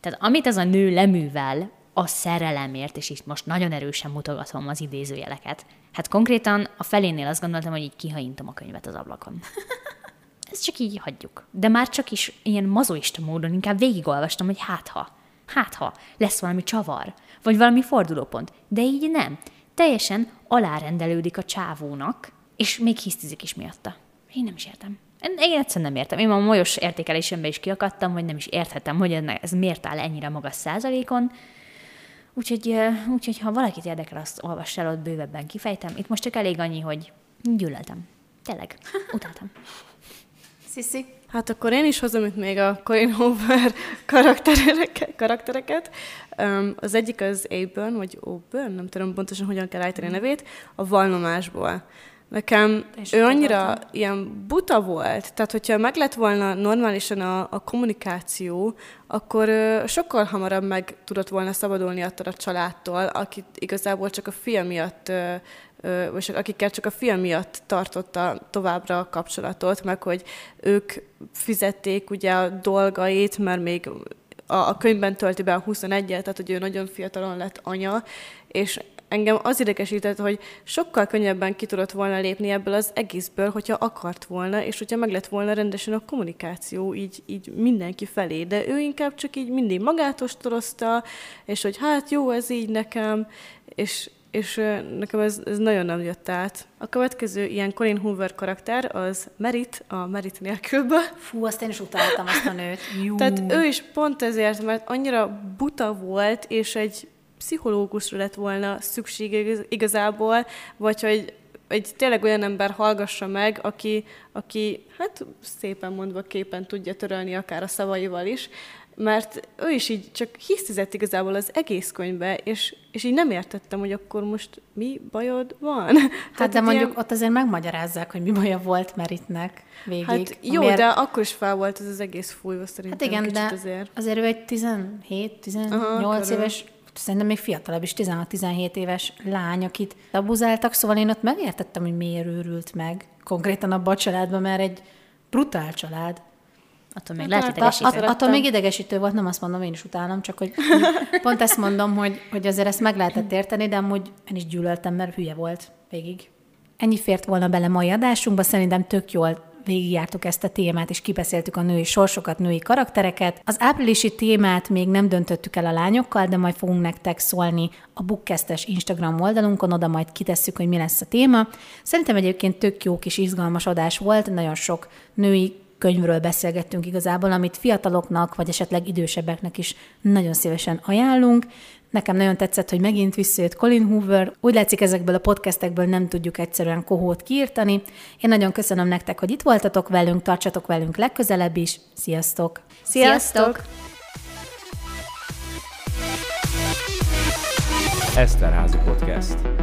Tehát amit az a nő leművel a szerelemért, és itt most nagyon erősen mutogatom az idézőjeleket, hát konkrétan a felénél azt gondoltam, hogy így kihaintom a könyvet az ablakon. [laughs] Ezt csak így hagyjuk. De már csak is ilyen mazoista módon inkább végigolvastam, hogy hát ha, hát ha lesz valami csavar, vagy valami fordulópont. De így nem. Teljesen alárendelődik a csávónak, és még hisztizik is miatta. Én nem is értem. Én, én egyszerűen nem értem. Én a molyos értékelésemben is kiakadtam, hogy nem is érthetem, hogy ez miért áll ennyire magas százalékon. Úgyhogy, úgyhogy ha valakit érdekel, azt olvass el, ott bővebben kifejtem. Itt most csak elég annyi, hogy gyűlöltem. Tényleg, utáltam. Sziszi? Hát akkor én is hozom itt még a Colin Hoover karaktereket. karaktereket. Um, az egyik az Aburn, vagy Auburn, nem tudom pontosan, hogyan kell állítani a nevét, a valnomásból. Nekem ő annyira voltam. ilyen buta volt, tehát hogyha meg lett volna normálisan a, a kommunikáció, akkor ö, sokkal hamarabb meg tudott volna szabadulni attól a családtól, akit igazából csak a fia miatt, ö, ö, vagy akikkel csak a fia miatt tartotta továbbra a kapcsolatot, meg hogy ők fizették ugye a dolgait, mert még a, a könyvben tölti be a 21-et, tehát hogy ő nagyon fiatalon lett anya, és engem az idegesített, hogy sokkal könnyebben ki tudott volna lépni ebből az egészből, hogyha akart volna, és hogyha meg lett volna rendesen a kommunikáció így, így mindenki felé. De ő inkább csak így mindig magától torozta, és hogy hát jó, ez így nekem, és, és nekem ez, ez nagyon nem jött át. A következő ilyen Colin Hoover karakter az Merit, a Merit nélkülből. Fú, azt én is utáltam azt a nőt. Jú. Tehát ő is pont ezért, mert annyira buta volt, és egy pszichológusra lett volna szükség igazából, vagy hogy egy tényleg olyan ember hallgassa meg, aki, aki hát szépen mondva képen tudja törölni akár a szavaival is, mert ő is így csak hisztizett igazából az egész könyvbe, és, és így nem értettem, hogy akkor most mi bajod van. [laughs] Hát Tehát de mondjuk ilyen... ott azért megmagyarázzák, hogy mi baja volt Meritnek végig. Hát jó, amiért... de akkor is fel volt ez az egész fújva szerintem. Hát igen, de azért. azért ő egy 17-18 éves szerintem még fiatalabb is, 16-17 éves lány, akit abuzáltak, szóval én ott megértettem, hogy miért őrült meg. Konkrétan abban a családban, mert egy brutál család. Attól még hát, lehet idegesítő. Att, attól még idegesítő volt, nem azt mondom, én is utálom, csak hogy [laughs] pont ezt mondom, hogy, hogy azért ezt meg lehetett érteni, de amúgy én is gyűlöltem, mert hülye volt végig. Ennyi fért volna bele mai adásunkba, szerintem tök jól végigjártuk ezt a témát, és kibeszéltük a női sorsokat, női karaktereket. Az áprilisi témát még nem döntöttük el a lányokkal, de majd fogunk nektek szólni a Bookcastes Instagram oldalunkon, oda majd kitesszük, hogy mi lesz a téma. Szerintem egyébként tök jó kis izgalmas adás volt, nagyon sok női könyvről beszélgettünk igazából, amit fiataloknak, vagy esetleg idősebbeknek is nagyon szívesen ajánlunk. Nekem nagyon tetszett, hogy megint visszajött Colin Hoover. Úgy látszik, ezekből a podcastekből nem tudjuk egyszerűen kohót kiírtani. Én nagyon köszönöm nektek, hogy itt voltatok velünk, tartsatok velünk legközelebb is. Sziasztok! Sziasztok! Eszterházi Podcast.